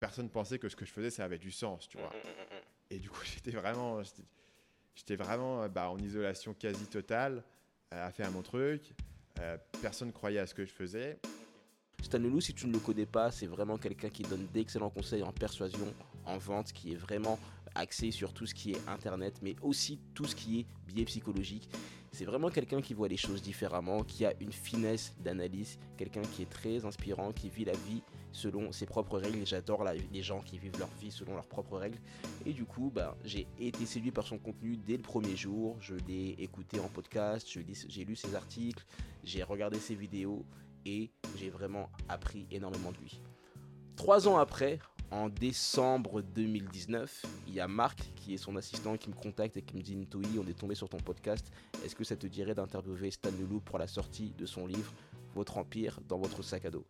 personne pensait que ce que je faisais, ça avait du sens, tu vois. Et du coup, j'étais vraiment, j'étais vraiment bah, en isolation quasi totale à faire mon truc. personne croyait à ce que je faisais. Stan Leloup, si tu ne le connais pas, c'est vraiment quelqu'un qui donne d'excellents conseils en persuasion, en vente, qui est vraiment axé sur tout ce qui est internet, mais aussi tout ce qui est biais psychologique. C'est vraiment quelqu'un qui voit les choses différemment, qui a une finesse d'analyse, quelqu'un qui est très inspirant, qui vit la vie selon ses propres règles. J'adore les gens qui vivent leur vie selon leurs propres règles. Et du coup, bah, j'ai été séduit par son contenu dès le premier jour. Je l'ai écouté en podcast, j'ai lu ses articles, j'ai regardé ses vidéos et j'ai vraiment appris énormément de lui. Trois ans après, en décembre 2019, il y a Marc qui est son assistant qui me contacte et qui me dit Ntoui, on est tombé sur ton podcast. Est-ce que ça te dirait d'interviewer Stan Leloup pour la sortie de son livre Votre Empire dans votre sac à dos?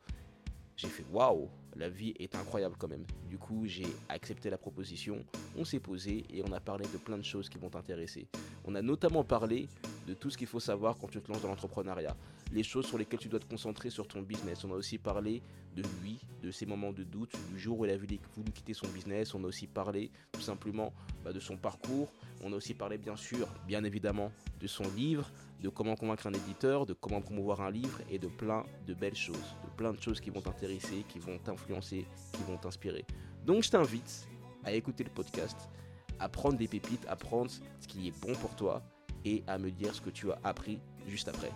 J'ai fait waouh, la vie est incroyable quand même. Du coup, j'ai accepté la proposition, on s'est posé et on a parlé de plein de choses qui vont t'intéresser. On a notamment parlé de tout ce qu'il faut savoir quand tu te lances dans l'entrepreneuriat les choses sur lesquelles tu dois te concentrer sur ton business. On a aussi parlé de lui, de ses moments de doute, du jour où il a voulu quitter son business. On a aussi parlé tout simplement bah, de son parcours. On a aussi parlé bien sûr, bien évidemment, de son livre, de comment convaincre un éditeur, de comment promouvoir un livre et de plein de belles choses, de plein de choses qui vont t'intéresser, qui vont t'influencer, qui vont t'inspirer. Donc je t'invite à écouter le podcast, à prendre des pépites, à prendre ce qui est bon pour toi et à me dire ce que tu as appris juste après.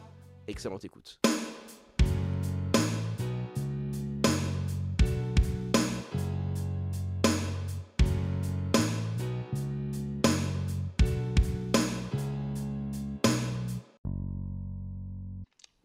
Excellente écoute.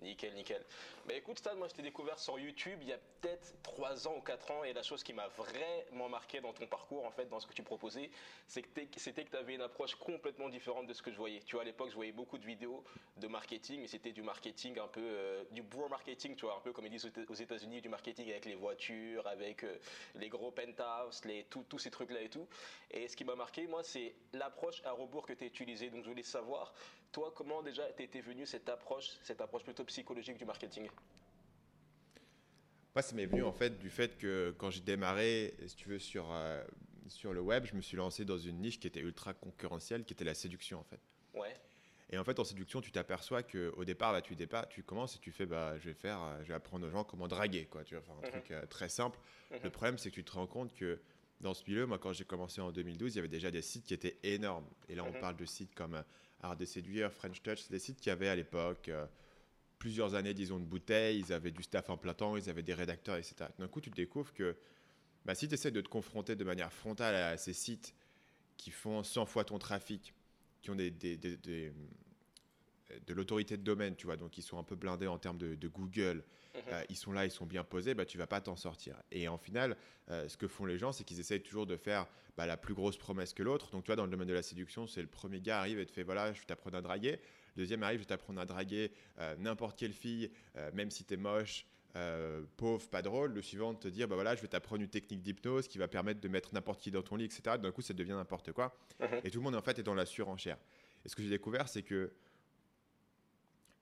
Nickel, nickel. Bah écoute Stan, moi je t'ai découvert sur YouTube il y a peut-être 3 ans ou 4 ans et la chose qui m'a vraiment marqué dans ton parcours, en fait, dans ce que tu proposais, c'était que tu avais une approche complètement différente de ce que je voyais. Tu vois, à l'époque, je voyais beaucoup de vidéos de marketing et c'était du marketing un peu, euh, du bro marketing, tu vois, un peu comme ils disent aux États-Unis, du marketing avec les voitures, avec euh, les gros penthouses, les, tous ces trucs-là et tout. Et ce qui m'a marqué, moi, c'est l'approche à rebours que tu as utilisée. Donc je voulais savoir, toi, comment déjà t'étais venu cette approche, cette approche plutôt psychologique du marketing? Moi, ça m'est venu en fait du fait que quand j'ai démarré, si tu veux, sur, euh, sur le web, je me suis lancé dans une niche qui était ultra concurrentielle, qui était la séduction en fait. Ouais. Et en fait, en séduction, tu t'aperçois qu'au départ, bah, tu, départ, tu commences et tu fais, bah, je vais faire, euh, je vais apprendre aux gens comment draguer, quoi. Tu vas faire un mhm. truc euh, très simple. Mhm. Le problème, c'est que tu te rends compte que dans ce milieu, moi, quand j'ai commencé en 2012, il y avait déjà des sites qui étaient énormes. Et là, on mhm. parle de sites comme Art des séduire, French Touch, des sites qui avaient à l'époque plusieurs années, disons, de bouteilles, ils avaient du staff en plein temps, ils avaient des rédacteurs, etc. D'un coup, tu découvres que bah, si tu essaies de te confronter de manière frontale à ces sites qui font 100 fois ton trafic, qui ont des, de l'autorité de domaine, tu vois, donc ils sont un peu blindés en termes de, Google, mhm. euh, ils sont là, ils sont bien posés, bah, tu vas pas t'en sortir. Et en final, euh, ce que font les gens, c'est qu'ils essayent toujours de faire bah, la plus grosse promesse que l'autre. Donc, tu vois, dans le domaine de la séduction, c'est le premier gars arrive et te fait, voilà, je t'apprends à draguer. Deuxième arrive, je vais t'apprendre à draguer euh, n'importe quelle fille, euh, même si tu es moche, euh, pauvre, pas drôle. Le suivant, te dire, bah voilà, je vais t'apprendre une technique d'hypnose qui va permettre de mettre n'importe qui dans ton lit, etc. D'un coup, ça devient n'importe quoi. Mhm. Et tout le monde, en fait, est dans la surenchère. Et ce que j'ai découvert, c'est que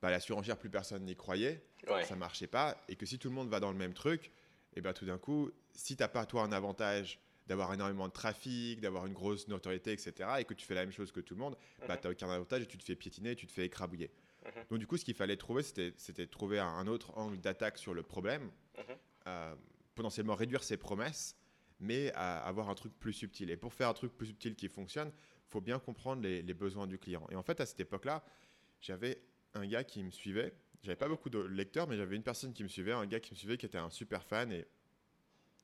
bah, la surenchère, plus personne n'y croyait, ça ça marchait pas, et que si tout le monde va dans le même truc, et ben tout d'un coup, si tu n'as pas toi un avantage d'avoir énormément de trafic, d'avoir une grosse notoriété, etc., et que tu fais la même chose que tout le monde, bah, mhm. tu n'as aucun avantage et tu te fais piétiner, tu te fais écrabouiller. Mhm. Donc du coup, ce qu'il fallait trouver, c'était trouver un autre angle d'attaque sur le problème, mhm. euh, potentiellement réduire ses promesses, mais avoir un truc plus subtil. Et pour faire un truc plus subtil qui fonctionne, il faut bien comprendre les, les, besoins du client. Et en fait, à cette époque-là, j'avais un gars qui me suivait. J'avais pas beaucoup de lecteurs, mais j'avais une personne qui me suivait, un gars qui me suivait, qui était un super fan et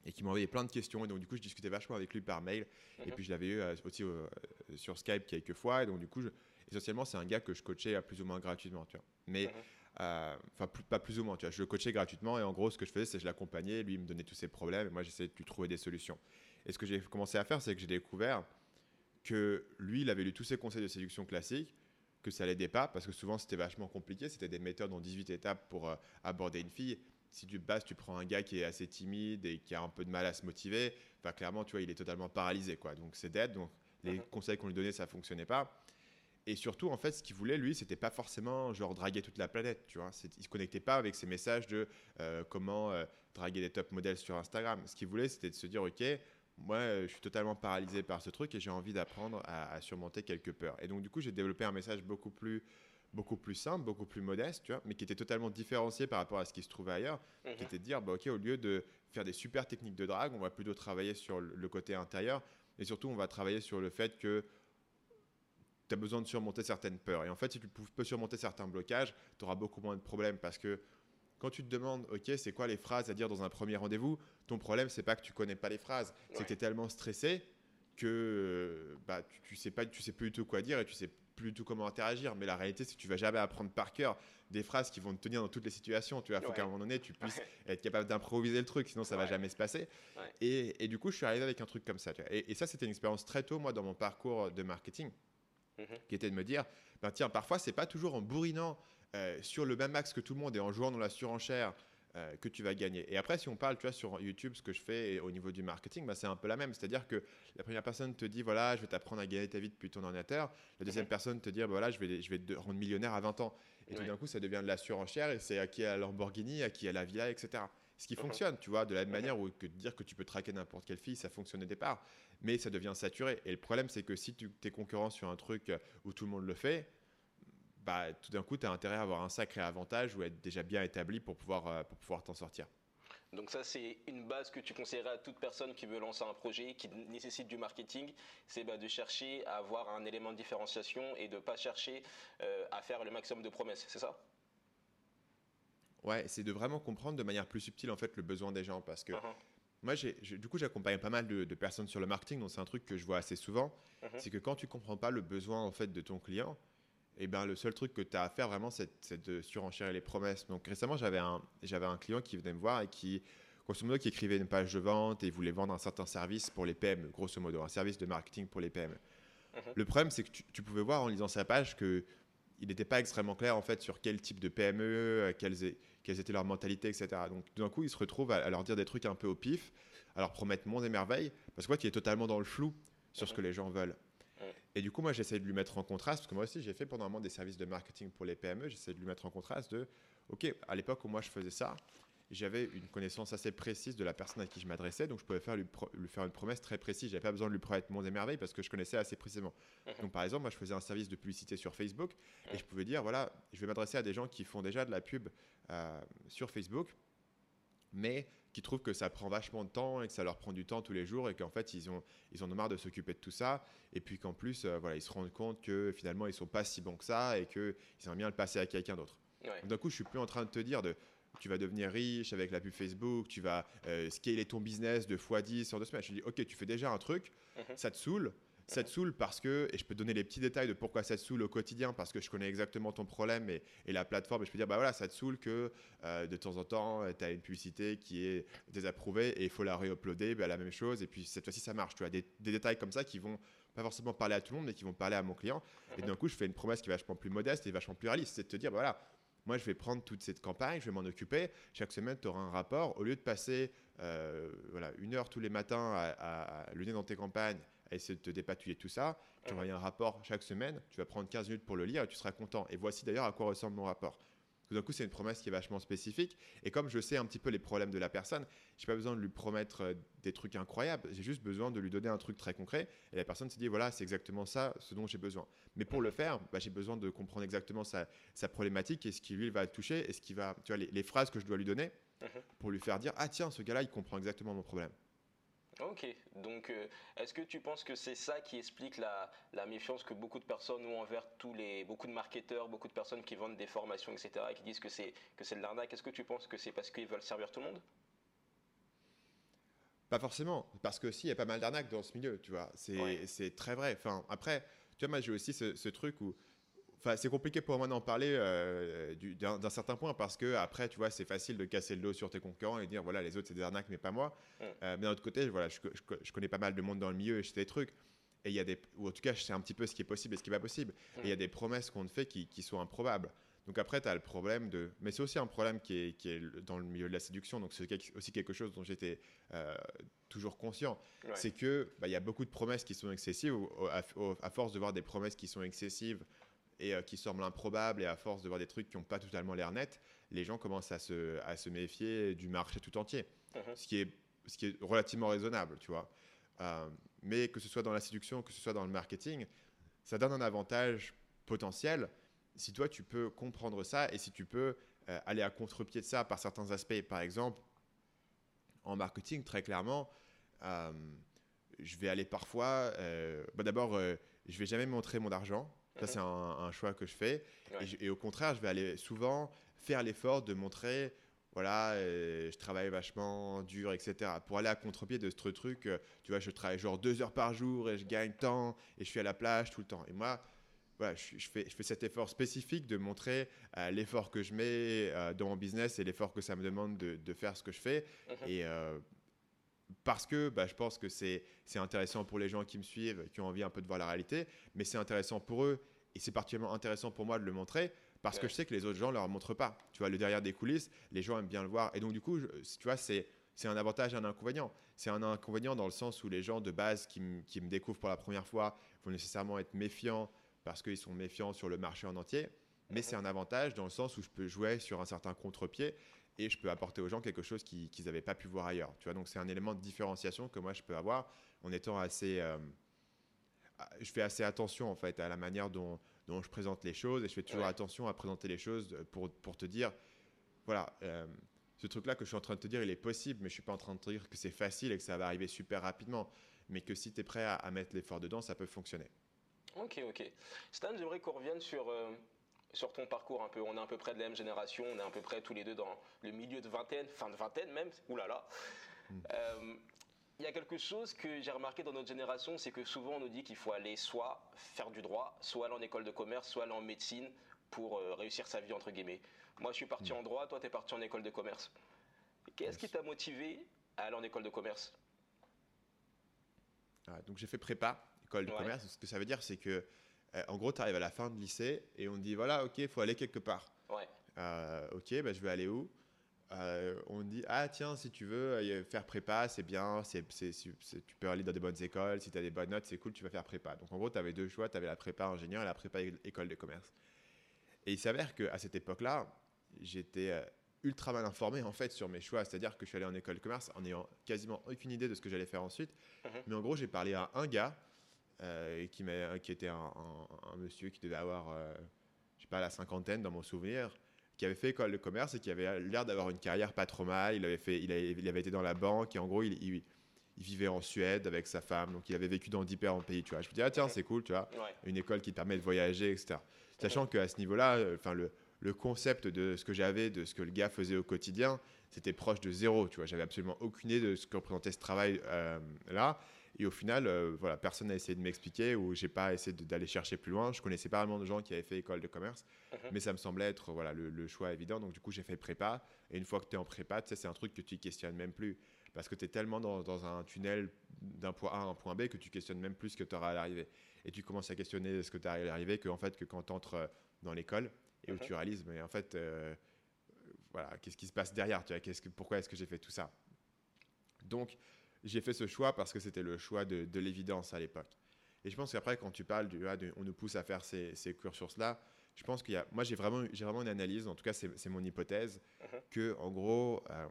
et qui m'envoyait plein de questions. Et donc, du coup, je discutais vachement avec lui par mail. Et puis, je l'avais eu euh, aussi euh, sur Skype quelques fois. Et donc, du coup, essentiellement, c'est un gars que je coachais plus ou moins gratuitement, tu vois. Mais, euh, enfin, pas plus ou moins, tu vois. Je le coachais gratuitement. Et en gros, ce que je faisais, c'est que je l'accompagnais. Lui, il me donnait tous ses problèmes. Et moi, j'essayais de lui trouver des solutions. Et ce que j'ai commencé à faire, c'est que j'ai découvert que lui, il avait lu tous ses conseils de séduction classiques, que ça l'aidait pas, parce que souvent, c'était vachement compliqué. C'était des méthodes en 18 étapes pour aborder une fille si tu base, tu prends un gars qui est assez timide et qui a un peu de mal à se motiver, bah, clairement, tu vois, il est totalement paralysé. Quoi. Donc, c'est dead. Donc, les mhm. conseils qu'on lui donnait, ça ne fonctionnait pas. Et surtout, en fait, ce qu'il voulait, lui, c'était pas forcément genre draguer toute la planète, tu vois. Il se connectait pas avec ces messages de euh, comment euh, draguer des top modèles sur Instagram. Ce qu'il voulait, c'était de se dire, ok, moi, euh, je suis totalement paralysé par ce truc et j'ai envie d'apprendre à, surmonter quelques peurs. Et donc, du coup, j'ai développé un message beaucoup plus, beaucoup plus simple, beaucoup plus modeste, tu vois, mais qui était totalement différencié par rapport à ce qui se trouvait ailleurs, qui mhm. était de dire, bah, ok, au lieu de faire des super techniques de drague, on va plutôt travailler sur le côté intérieur et surtout, on va travailler sur le fait que tu as besoin de surmonter certaines peurs. Et en fait, si tu peux surmonter certains blocages, tu auras beaucoup moins de problèmes parce que quand tu te demandes, OK, c'est quoi les phrases à dire dans un premier rendez-vous, ton problème, c'est pas que tu connais pas les phrases, c'est que tu es tellement stressé que bah, tu, ne sais pas, tu sais plus du tout quoi dire et tu sais plus du tout comment interagir. Mais la réalité, c'est que tu vas jamais apprendre par cœur des phrases qui vont te tenir dans toutes les situations. Tu vois, faut qu'à un moment donné, tu puisses être capable d'improviser le truc, sinon ça va jamais se passer. Et, du coup, je suis arrivé avec un truc comme ça. Et, et, ça, c'était une expérience très tôt, moi, dans mon parcours de marketing. Mhm. qui était de me dire, ben tiens, parfois c'est pas toujours en bourrinant euh, sur le même axe que tout le monde et en jouant dans la surenchère euh, que tu vas gagner. Et après, si on parle, tu vois, sur YouTube, ce que je fais au niveau du marketing, ben, c'est un peu la même. C'est-à-dire que la première personne te dit, voilà, je vais t'apprendre à gagner ta vie depuis ton ordinateur. La deuxième mhm. personne te dit, ben, voilà, je vais, je vais te rendre millionnaire à 20 ans. Et tout d'un coup, ça devient de la surenchère et c'est à qui a Lamborghini, à qui a la villa, etc. Ce qui fonctionne, tu vois, de la même manière où que dire que tu peux traquer n'importe quelle fille, ça fonctionne au départ mais ça devient saturé. Et le problème, c'est que si tu es concurrent sur un truc où tout le monde le fait, bah, tout d'un coup, tu as intérêt à avoir un sacré avantage ou être déjà bien établi pour pouvoir euh, pour pouvoir t'en sortir. Donc ça, c'est une base que tu conseillerais à toute personne qui veut lancer un projet, qui nécessite du marketing, c'est bah, de chercher à avoir un élément de différenciation et de ne pas chercher euh, à faire le maximum de promesses, c'est ça? Ouais, c'est de vraiment comprendre de manière plus subtile en fait le besoin des gens parce que uh-huh. Moi, du coup, j'accompagne pas mal de, personnes sur le marketing, donc c'est un truc que je vois assez souvent. Mhm. C'est que quand tu comprends pas le besoin en fait de ton client, et eh ben, le seul truc que tu as à faire vraiment, c'est de surenchérir les promesses. Donc récemment, j'avais un, un client qui venait me voir et qui, grosso modo, qui écrivait une page de vente et voulait vendre un certain service pour les PME, grosso modo, un service de marketing pour les PME. Mhm. Le problème, c'est que tu, pouvais voir en lisant sa page que il n'était pas extrêmement clair en fait sur quel type de PME, euh, quelles, quelles étaient leurs mentalités, etc. Donc d'un coup, il se retrouve à, leur dire des trucs un peu au pif, à leur promettre mon et merveilles, parce que qu'il est totalement dans le flou sur ce que les gens veulent. Et du coup, moi, j'essaie de lui mettre en contraste, parce que moi aussi, j'ai fait pendant un moment des services de marketing pour les PME, j'essaie de lui mettre en contraste de, OK, à l'époque où moi je faisais ça, j'avais une connaissance assez précise de la personne à qui je m'adressais, donc je pouvais faire lui, faire une promesse très précise. J'avais pas besoin de lui promettre mon émerveil parce que je connaissais assez précisément. Mhm. Donc par exemple, moi je faisais un service de publicité sur Facebook et je pouvais dire voilà, je vais m'adresser à des gens qui font déjà de la pub euh, sur Facebook, mais qui trouvent que ça prend vachement de temps et que ça leur prend du temps tous les jours et qu'en fait ils ont ils en ont marre de s'occuper de tout ça et puis qu'en plus euh, voilà ils se rendent compte que finalement ils sont pas si bons que ça et que ils aimeraient bien le passer à quelqu'un d'autre. D'un coup, je suis plus en train de te dire de tu vas devenir riche avec la pub Facebook, tu vas euh, scaler ton business de x10 en deux semaines. Je dis, ok, tu fais déjà un truc, mhm. ça te saoule. Ça te saoule parce que, et je peux donner les petits détails de pourquoi ça te saoule au quotidien, parce que je connais exactement ton problème et, la plateforme, et je peux dire, bah voilà, ça te saoule que euh, de temps en temps, tu as une publicité qui est désapprouvée et il faut la réuploader, bah, la même chose, et puis cette fois-ci, ça marche. Tu as des, détails comme ça qui vont pas forcément parler à tout le monde, mais qui vont parler à mon client. Et d'un coup, je fais une promesse qui est vachement plus modeste et vachement plus réaliste. C'est de te dire, bah voilà, moi, je vais prendre toute cette campagne, je vais m'en occuper. Chaque semaine, tu auras un rapport. Au lieu de passer euh, voilà, une heure tous les matins à, à, dans tes campagnes, à essayer de te dépatouiller tout ça, tu auras un rapport chaque semaine. Tu vas prendre 15 minutes pour le lire et tu seras content. Et voici d'ailleurs à quoi ressemble mon rapport. Tout d'un coup, c'est une promesse qui est vachement spécifique. Et comme je sais un petit peu les problèmes de la personne, j'ai pas besoin de lui promettre euh, des trucs incroyables. J'ai juste besoin de lui donner un truc très concret. Et la personne se dit, voilà, c'est exactement ça, ce dont j'ai besoin. Mais pour le faire, bah, j'ai besoin de comprendre exactement sa, problématique et ce qui lui va toucher et ce qui va, tu vois, les, phrases que je dois lui donner mhm. pour lui faire dire, ah tiens, ce gars-là, il comprend exactement mon problème. Ok, donc euh, est-ce que tu penses que c'est ça qui explique la, méfiance que beaucoup de personnes ont envers tous les, beaucoup de marketeurs, beaucoup de personnes qui vendent des formations, etc., et qui disent que c'est, que c'est de l'arnaque? Est-ce que tu penses que c'est parce qu'ils veulent servir tout le monde? Pas forcément, parce que si, il y a pas mal d'arnaques dans ce milieu, tu vois, c'est, c'est très vrai. Enfin, après, tu vois, moi j'ai aussi ce truc où c'est compliqué pour moi d'en parler euh, d'un certain point parce que après, tu vois, c'est facile de casser le dos sur tes concurrents et dire voilà, les autres c'est des arnaques, mais pas moi. Euh, mais d'un autre côté, voilà, je, connais pas mal de monde dans le milieu et je sais des trucs. Et il y a des, ou en tout cas, je sais un petit peu ce qui est possible et ce qui n'est pas possible. Et il y a des promesses qu'on te fait qui, sont improbables. Donc après, tu as le problème de... Mais c'est aussi un problème qui est, qui est dans le milieu de la séduction, donc c'est aussi quelque chose dont j'étais euh, toujours conscient. C'est qu'il bah, y a beaucoup de promesses qui sont excessives, à, force de voir des promesses qui sont excessives et euh, qui semblent improbables, et à force de voir des trucs qui n'ont pas totalement l'air net, les gens commencent à se, à se méfier du marché tout entier, uh-huh. ce, qui est, ce qui est relativement raisonnable, tu vois. Euh, mais que ce soit dans la séduction, que ce soit dans le marketing, ça donne un avantage potentiel si toi tu peux comprendre ça et si tu peux euh, aller à contre-pied de ça par certains aspects. Par exemple, en marketing, très clairement, euh, je vais aller parfois. Bah D'abord, je vais jamais montrer mon argent. Ça, c'est mhm. un, choix que je fais. Et, au contraire, je vais aller souvent faire l'effort de montrer voilà, je travaille vachement dur, etc. Pour aller à contre-pied de ce truc, tu vois, je travaille genre deux heures par jour et je gagne tant et je suis à la plage tout le temps. Et moi, voilà, je, fais, je fais cet effort spécifique de montrer euh, l'effort que je mets euh, dans mon business et l'effort que ça me demande de, de, faire ce que je fais. Mhm. Et euh, parce que bah, je pense que c'est intéressant pour les gens qui me suivent, qui ont envie un peu de voir la réalité, mais c'est intéressant pour eux et c'est particulièrement intéressant pour moi de le montrer parce que je sais que les autres gens ne leur montrent pas. Tu vois, le derrière des coulisses, les gens aiment bien le voir. Et donc, du coup, tu vois, c'est c'est un avantage et un inconvénient. C'est un inconvénient dans le sens où les gens de base qui, qui, me découvrent pour la première fois vont nécessairement être méfiants parce qu'ils sont méfiants sur le marché en entier. Mais c'est un avantage dans le sens où je peux jouer sur un certain contre-pied et je peux apporter aux gens quelque chose qu'ils n'avaient pas pu voir ailleurs. Tu vois, donc c'est un élément de différenciation que moi je peux avoir en étant assez. Euh, je fais assez attention en fait à la manière dont, dont, je présente les choses et je fais toujours attention à présenter les choses pour, pour te dire voilà, euh, ce truc-là que je suis en train de te dire, il est possible, mais je suis pas en train de te dire que c'est facile et que ça va arriver super rapidement. Mais que si tu es prêt à, à mettre l'effort dedans, ça peut fonctionner. Ok, ok. Stan, j'aimerais qu'on revienne sur, euh, sur ton parcours un peu. On est à peu près de la même génération, on est à peu près tous les deux dans le milieu de vingtaine, fin de vingtaine même. Là là. Hmm. Euh, il y a quelque chose que j'ai remarqué dans notre génération, c'est que souvent on nous dit qu'il faut aller soit faire du droit, soit aller en école de commerce, soit aller en médecine pour euh, réussir sa vie entre guillemets. Moi je suis parti hmm. en droit, toi tu es parti en école de commerce. Qu'est-ce qui t'a motivé à aller en école de commerce? Ah, Donc j'ai fait prépa de commerce. Ce que ça veut dire, c'est que, en gros, tu arrives à la fin de lycée et on te dit voilà, ok, il faut aller quelque part. Euh, ok, bah, je vais aller où? Euh, On dit ah, tiens, si tu veux faire prépa, c'est bien, tu peux aller dans des bonnes écoles. Si tu as des bonnes notes, c'est cool, tu vas faire prépa. Donc, en gros, tu avais deux choix tu avais la prépa ingénieur et la prépa école de commerce. Et il s'avère qu'à cette époque-là, j'étais ultra mal informé en fait sur mes choix. C'est-à-dire que je suis allé en école de commerce en ayant quasiment aucune idée de ce que j'allais faire ensuite. Mhm. Mais en gros, j'ai parlé à un gars euh, qui, qui, était un, monsieur qui devait avoir, euh, je sais pas, la cinquantaine dans mon souvenir, qui avait fait école de commerce et qui avait l'air d'avoir une carrière pas trop mal. Il avait, fait, il avait, il avait été dans la banque et en gros, il, il, vivait en Suède avec sa femme. Donc, il avait vécu dans différents pays, tu vois. Je me dis, ah tiens, c'est cool, tu vois. Une école qui permet de voyager, etc. Sachant qu'à ce niveau-là, euh, enfin, le, le concept de ce que j'avais, de ce que le gars faisait au quotidien, c'était proche de zéro, tu vois. J'avais absolument aucune idée de ce que représentait ce travail-là. Et au final, euh, voilà, personne n'a essayé de m'expliquer ou j'ai pas essayé d'aller chercher plus loin. Je connaissais pas vraiment de gens qui avaient fait école de commerce, mhm. mais ça me semblait être voilà, le, choix évident. Donc du coup, j'ai fait prépa. Et une fois que tu es en prépa, c'est un truc que tu questionnes même plus. Parce que tu es tellement dans, dans un tunnel d'un point A à un point B que tu questionnes même plus ce que tu auras à l'arrivée. Et tu commences à questionner ce que tu as à l'arrivée que, en fait, que quand tu entres euh, dans l'école et où mhm. tu réalises, mais en fait, euh, voilà, qu'est-ce qui se passe derrière tu vois, que, Pourquoi est-ce que j'ai fait tout ça? Donc, j'ai fait ce choix parce que c'était le choix de, de l'évidence à l'époque. Et je pense qu'après, quand tu parles, du, ah, on nous pousse à faire ces, ces cursus-là, je pense qu'il y a, moi j'ai vraiment, j'ai vraiment une analyse, en tout cas c'est, mon hypothèse, uh-huh. que en gros, euh,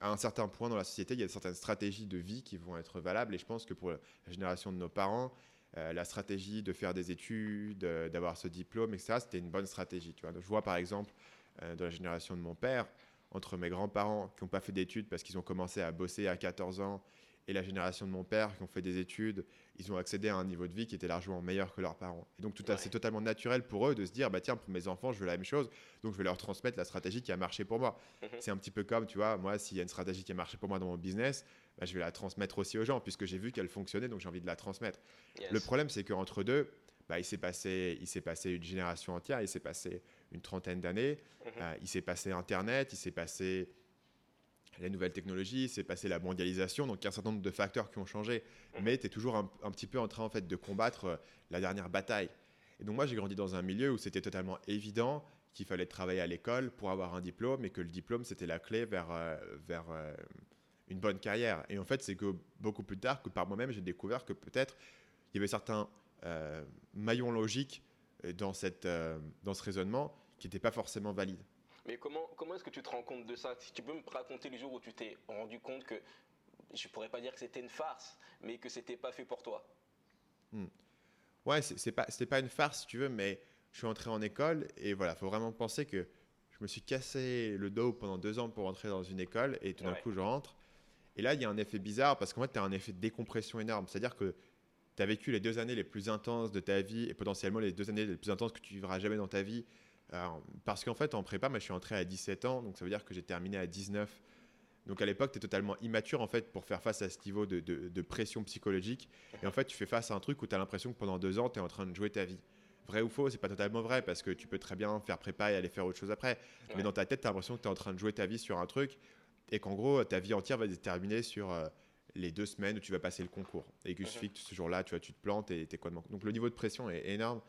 à un certain point dans la société, il y a certaines stratégies de vie qui vont être valables. Et je pense que pour la génération de nos parents, euh, la stratégie de faire des études, d'avoir ce diplôme, etc., c'était une bonne stratégie. Tu vois. Donc, je vois par exemple euh, dans la génération de mon père, entre mes grands-parents qui n'ont pas fait d'études parce qu'ils ont commencé à bosser à 14 ans et la génération de mon père qui ont fait des études, ils ont accédé à un niveau de vie qui était largement meilleur que leurs parents. Et donc tout c'est totalement naturel pour eux de se dire bah tiens pour mes enfants je veux la même chose, donc je vais leur transmettre la stratégie qui a marché pour moi. Mhm. C'est un petit peu comme tu vois moi s'il y a une stratégie qui a marché pour moi dans mon business, bah, je vais la transmettre aussi aux gens puisque j'ai vu qu'elle fonctionnait donc j'ai envie de la transmettre. Le problème c'est qu'entre deux bah, il s'est passé, il s'est passé une génération entière, il s'est passé une trentaine d'années, mhm. euh, il s'est passé Internet, il s'est passé la nouvelle technologie, c'est passé la mondialisation, donc il y a un certain nombre de facteurs qui ont changé, mais tu es toujours un, petit peu en train en fait, de combattre euh, la dernière bataille. Et donc moi j'ai grandi dans un milieu où c'était totalement évident qu'il fallait travailler à l'école pour avoir un diplôme et que le diplôme, c'était la clé vers, euh, vers euh, une bonne carrière. Et en fait, c'est que beaucoup plus tard que par moi-même, j'ai découvert que peut-être il y avait certains maillons logiques dans, cette, dans ce raisonnement qui n'étaient pas forcément valides. Mais comment, comment est-ce que tu te rends compte de ça? Si tu peux me raconter le jour où tu t'es rendu compte que, je pourrais pas dire que c'était une farce, mais que c'était pas fait pour toi hmm. Ouais, c'est pas, pas une farce si tu veux, mais je suis entré en école et voilà, faut vraiment penser que je me suis cassé le dos pendant deux ans pour entrer dans une école et tout d'un coup je rentre. Et là, il y a un effet bizarre parce qu'en fait, tu as un effet de décompression énorme. C'est-à-dire que tu as vécu les deux années les plus intenses de ta vie et potentiellement les deux années les plus intenses que tu vivras jamais dans ta vie. Parce qu'en fait, en prépa, moi, je suis entré à 17 ans, donc ça veut dire que j'ai terminé à 19. Donc à l'époque, tu es totalement immature en fait pour faire face à ce niveau de, de pression psychologique. Et en fait, tu fais face à un truc où tu as l'impression que pendant deux ans, tu es en train de jouer ta vie vrai ou faux, c'est pas totalement vrai parce que tu peux très bien faire prépa et aller faire autre chose après. Mais dans ta tête, tu as l'impression que tu es en train de jouer ta vie sur un truc et qu'en gros, ta vie entière va être terminée sur euh, les deux semaines où tu vas passer le concours. Et que suffit que ce jour-là, tu, vois, tu te plantes et t'es quoi de Donc le niveau de pression est énorme.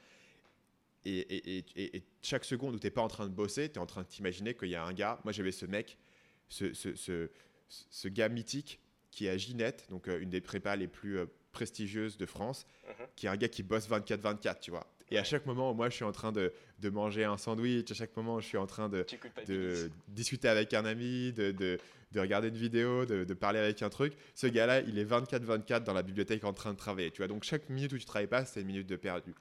Et, et, chaque seconde où tu n'es pas en train de bosser, tu es en train de t'imaginer qu'il y a un gars. Moi, j'avais ce mec, ce, ce, ce, ce, gars mythique qui est à Ginette, donc euh, une des prépas les plus euh, prestigieuses de France, uh-huh. qui est un gars qui bosse 24-24, tu vois. Et à chaque moment, moi, je suis en train de, de, manger un sandwich, à chaque moment, je suis en train de, de discuter avec un ami, de, de, regarder une vidéo, de, parler avec un truc. Ce gars-là, il est 24-24 dans la bibliothèque en train de travailler. Tu vois, donc chaque minute où tu travailles pas, c'est une minute de perdu.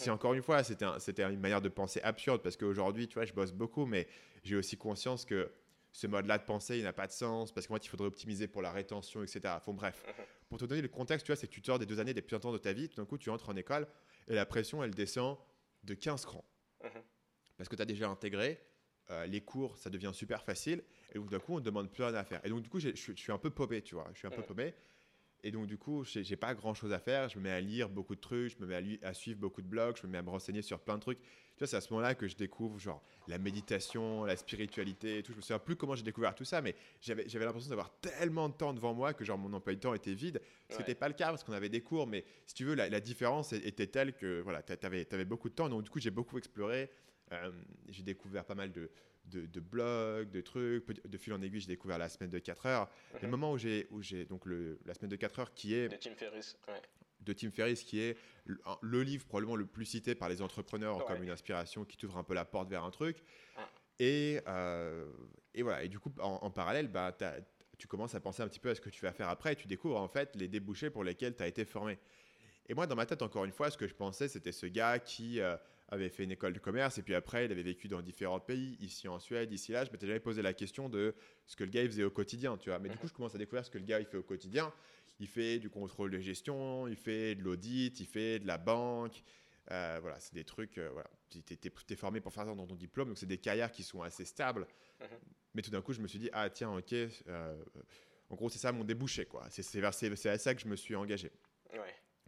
Si encore une fois, c'était un, une manière de penser absurde parce qu'aujourd'hui, tu vois, je bosse beaucoup, mais j'ai aussi conscience que ce mode-là de pensée, il n'a pas de sens parce qu'en fait, il faudrait optimiser pour la rétention, etc. Enfin, bref, pour te donner le contexte, tu vois, c'est que tu sors des deux années des plus intenses de ta vie, tout d'un coup, tu entres en école et la pression, elle descend de 15 crans. Mhm. Parce que tu as déjà intégré, euh, les cours, ça devient super facile, et donc d'un coup, on ne demande plus rien à faire. Et donc, du coup, je suis un peu paumé, tu vois, je suis un peu mhm. paumé. Et donc, du coup, j'ai pas grand chose à faire. Je me mets à lire beaucoup de trucs, je me mets à, à, suivre beaucoup de blogs, je me mets à me renseigner sur plein de trucs. Tu vois, c'est à ce moment-là que je découvre, genre, la méditation, la spiritualité et tout. Je me souviens plus comment j'ai découvert tout ça, mais j'avais l'impression d'avoir tellement de temps devant moi que, genre, mon emploi de temps était vide. Ce n'était pas le cas parce qu'on avait des cours, mais si tu veux, la, différence était telle que, voilà, tu avais, avais, beaucoup de temps. Donc, du coup, j'ai beaucoup exploré. Euh, j'ai découvert pas mal de, de, blogs, de trucs. De fil en aiguille, j'ai découvert la semaine de 4 heures. Le mhm. moment où j'ai, où j'ai donc le, la semaine de 4 heures qui est. De Tim Ferriss, De Tim Ferriss, qui est le, livre probablement le plus cité par les entrepreneurs comme une inspiration qui t'ouvre un peu la porte vers un truc. Et, euh, et voilà. Et du coup, en, parallèle, bah, tu commences à penser un petit peu à ce que tu vas faire après et tu découvres en fait les débouchés pour lesquels tu as été formé. Et moi, dans ma tête, encore une fois, ce que je pensais, c'était ce gars qui. Euh, avait fait une école de commerce et puis après il avait vécu dans différents pays, ici en Suède, ici là. Je m'étais jamais posé la question de ce que le gars il faisait au quotidien, tu vois. Mais du coup, je commence à découvrir ce que le gars il fait au quotidien. Il fait du contrôle de gestion, il fait de l'audit, il fait de la banque. Euh, voilà, c'est des trucs. Euh, voilà, tu es, formé pour faire ça dans ton diplôme, donc c'est des carrières qui sont assez stables. Mhm. Mais tout d'un coup, je me suis dit ah tiens ok. Euh, en gros, c'est ça mon débouché quoi. C'est à ça que je me suis engagé.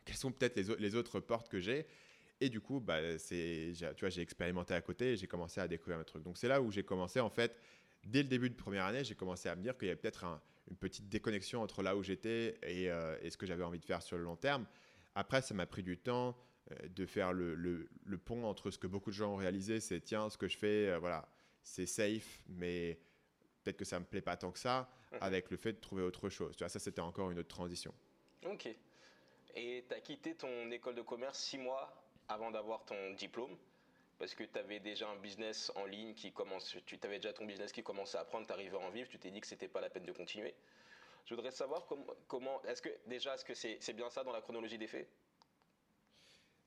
Quelles sont peut-être les, les autres portes que j'ai? Et du coup, bah, c'est, tu vois, j'ai expérimenté à côté et j'ai commencé à découvrir mes trucs. Donc c'est là où j'ai commencé, en fait, dès le début de première année, j'ai commencé à me dire qu'il y avait peut-être une petite déconnexion entre là où j'étais euh, et, ce que j'avais envie de faire sur le long terme. Après, ça m'a pris du temps euh, de faire le, le, pont entre ce que beaucoup de gens ont réalisé, c'est tiens, ce que je fais, euh, voilà, c'est safe, mais peut-être que ça me plaît pas tant que ça, mhm. avec le fait de trouver autre chose. Tu vois, ça, c'était encore une autre transition. Ok. Et tu as quitté ton école de commerce six mois avant d'avoir ton diplôme parce que tu avais déjà un business en ligne qui commence, tu avais déjà ton business qui commençait à prendre, tu arrivais à en vivre, tu t'es dit que c'était pas la peine de continuer. Je voudrais savoir comment, est-ce que déjà, est-ce que c'est bien ça dans la chronologie des faits?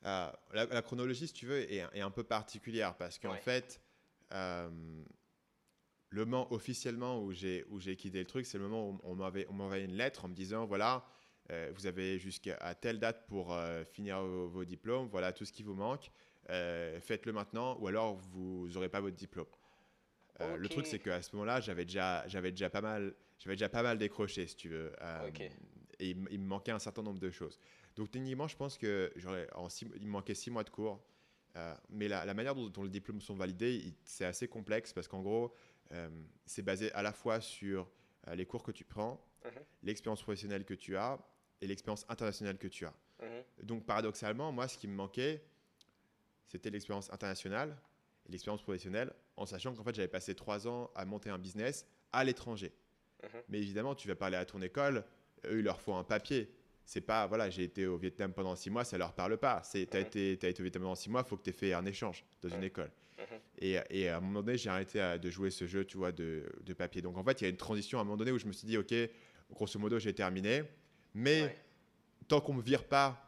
Euh, la, chronologie, si tu veux, est, un peu particulière parce qu'en fait, euh, le moment officiellement où j'ai quitté le truc, c'est le moment où on m'avait envoyé une lettre en me disant voilà, euh, vous avez jusqu'à telle date pour euh, finir vos, diplômes, voilà tout ce qui vous manque, euh, faites-le maintenant ou alors vous n'aurez pas votre diplôme. Le truc c'est qu'à ce moment-là, j'avais déjà, j'avais déjà pas mal, j'avais déjà pas mal décroché si tu veux, et il, me manquait un certain nombre de choses. Donc techniquement, je pense que en il me manquait six mois de cours, mais la, manière dont, les diplômes sont validés, c'est assez complexe parce qu'en gros, c'est basé à la fois sur les cours que tu prends, mhm. l'expérience professionnelle que tu as et l'expérience internationale que tu as. Mhm. Donc paradoxalement, moi, ce qui me manquait, c'était l'expérience internationale et l'expérience professionnelle, en sachant qu'en fait, j'avais passé trois ans à monter un business à l'étranger. Mhm. Mais évidemment, tu vas parler à ton école, eux, il leur faut un papier. C'est pas, voilà, j'ai été au Vietnam pendant six mois, ça leur parle pas. Tu as, mhm. été, as été au Vietnam pendant six mois, il faut que tu aies fait un échange dans une mhm. école. Et, et, à un moment donné, j'ai arrêté de jouer ce jeu, tu vois, de, de, papier. Donc en fait, il y a une transition à un moment donné où je me suis dit, OK, grosso modo, j'ai terminé. Mais tant qu'on me vire pas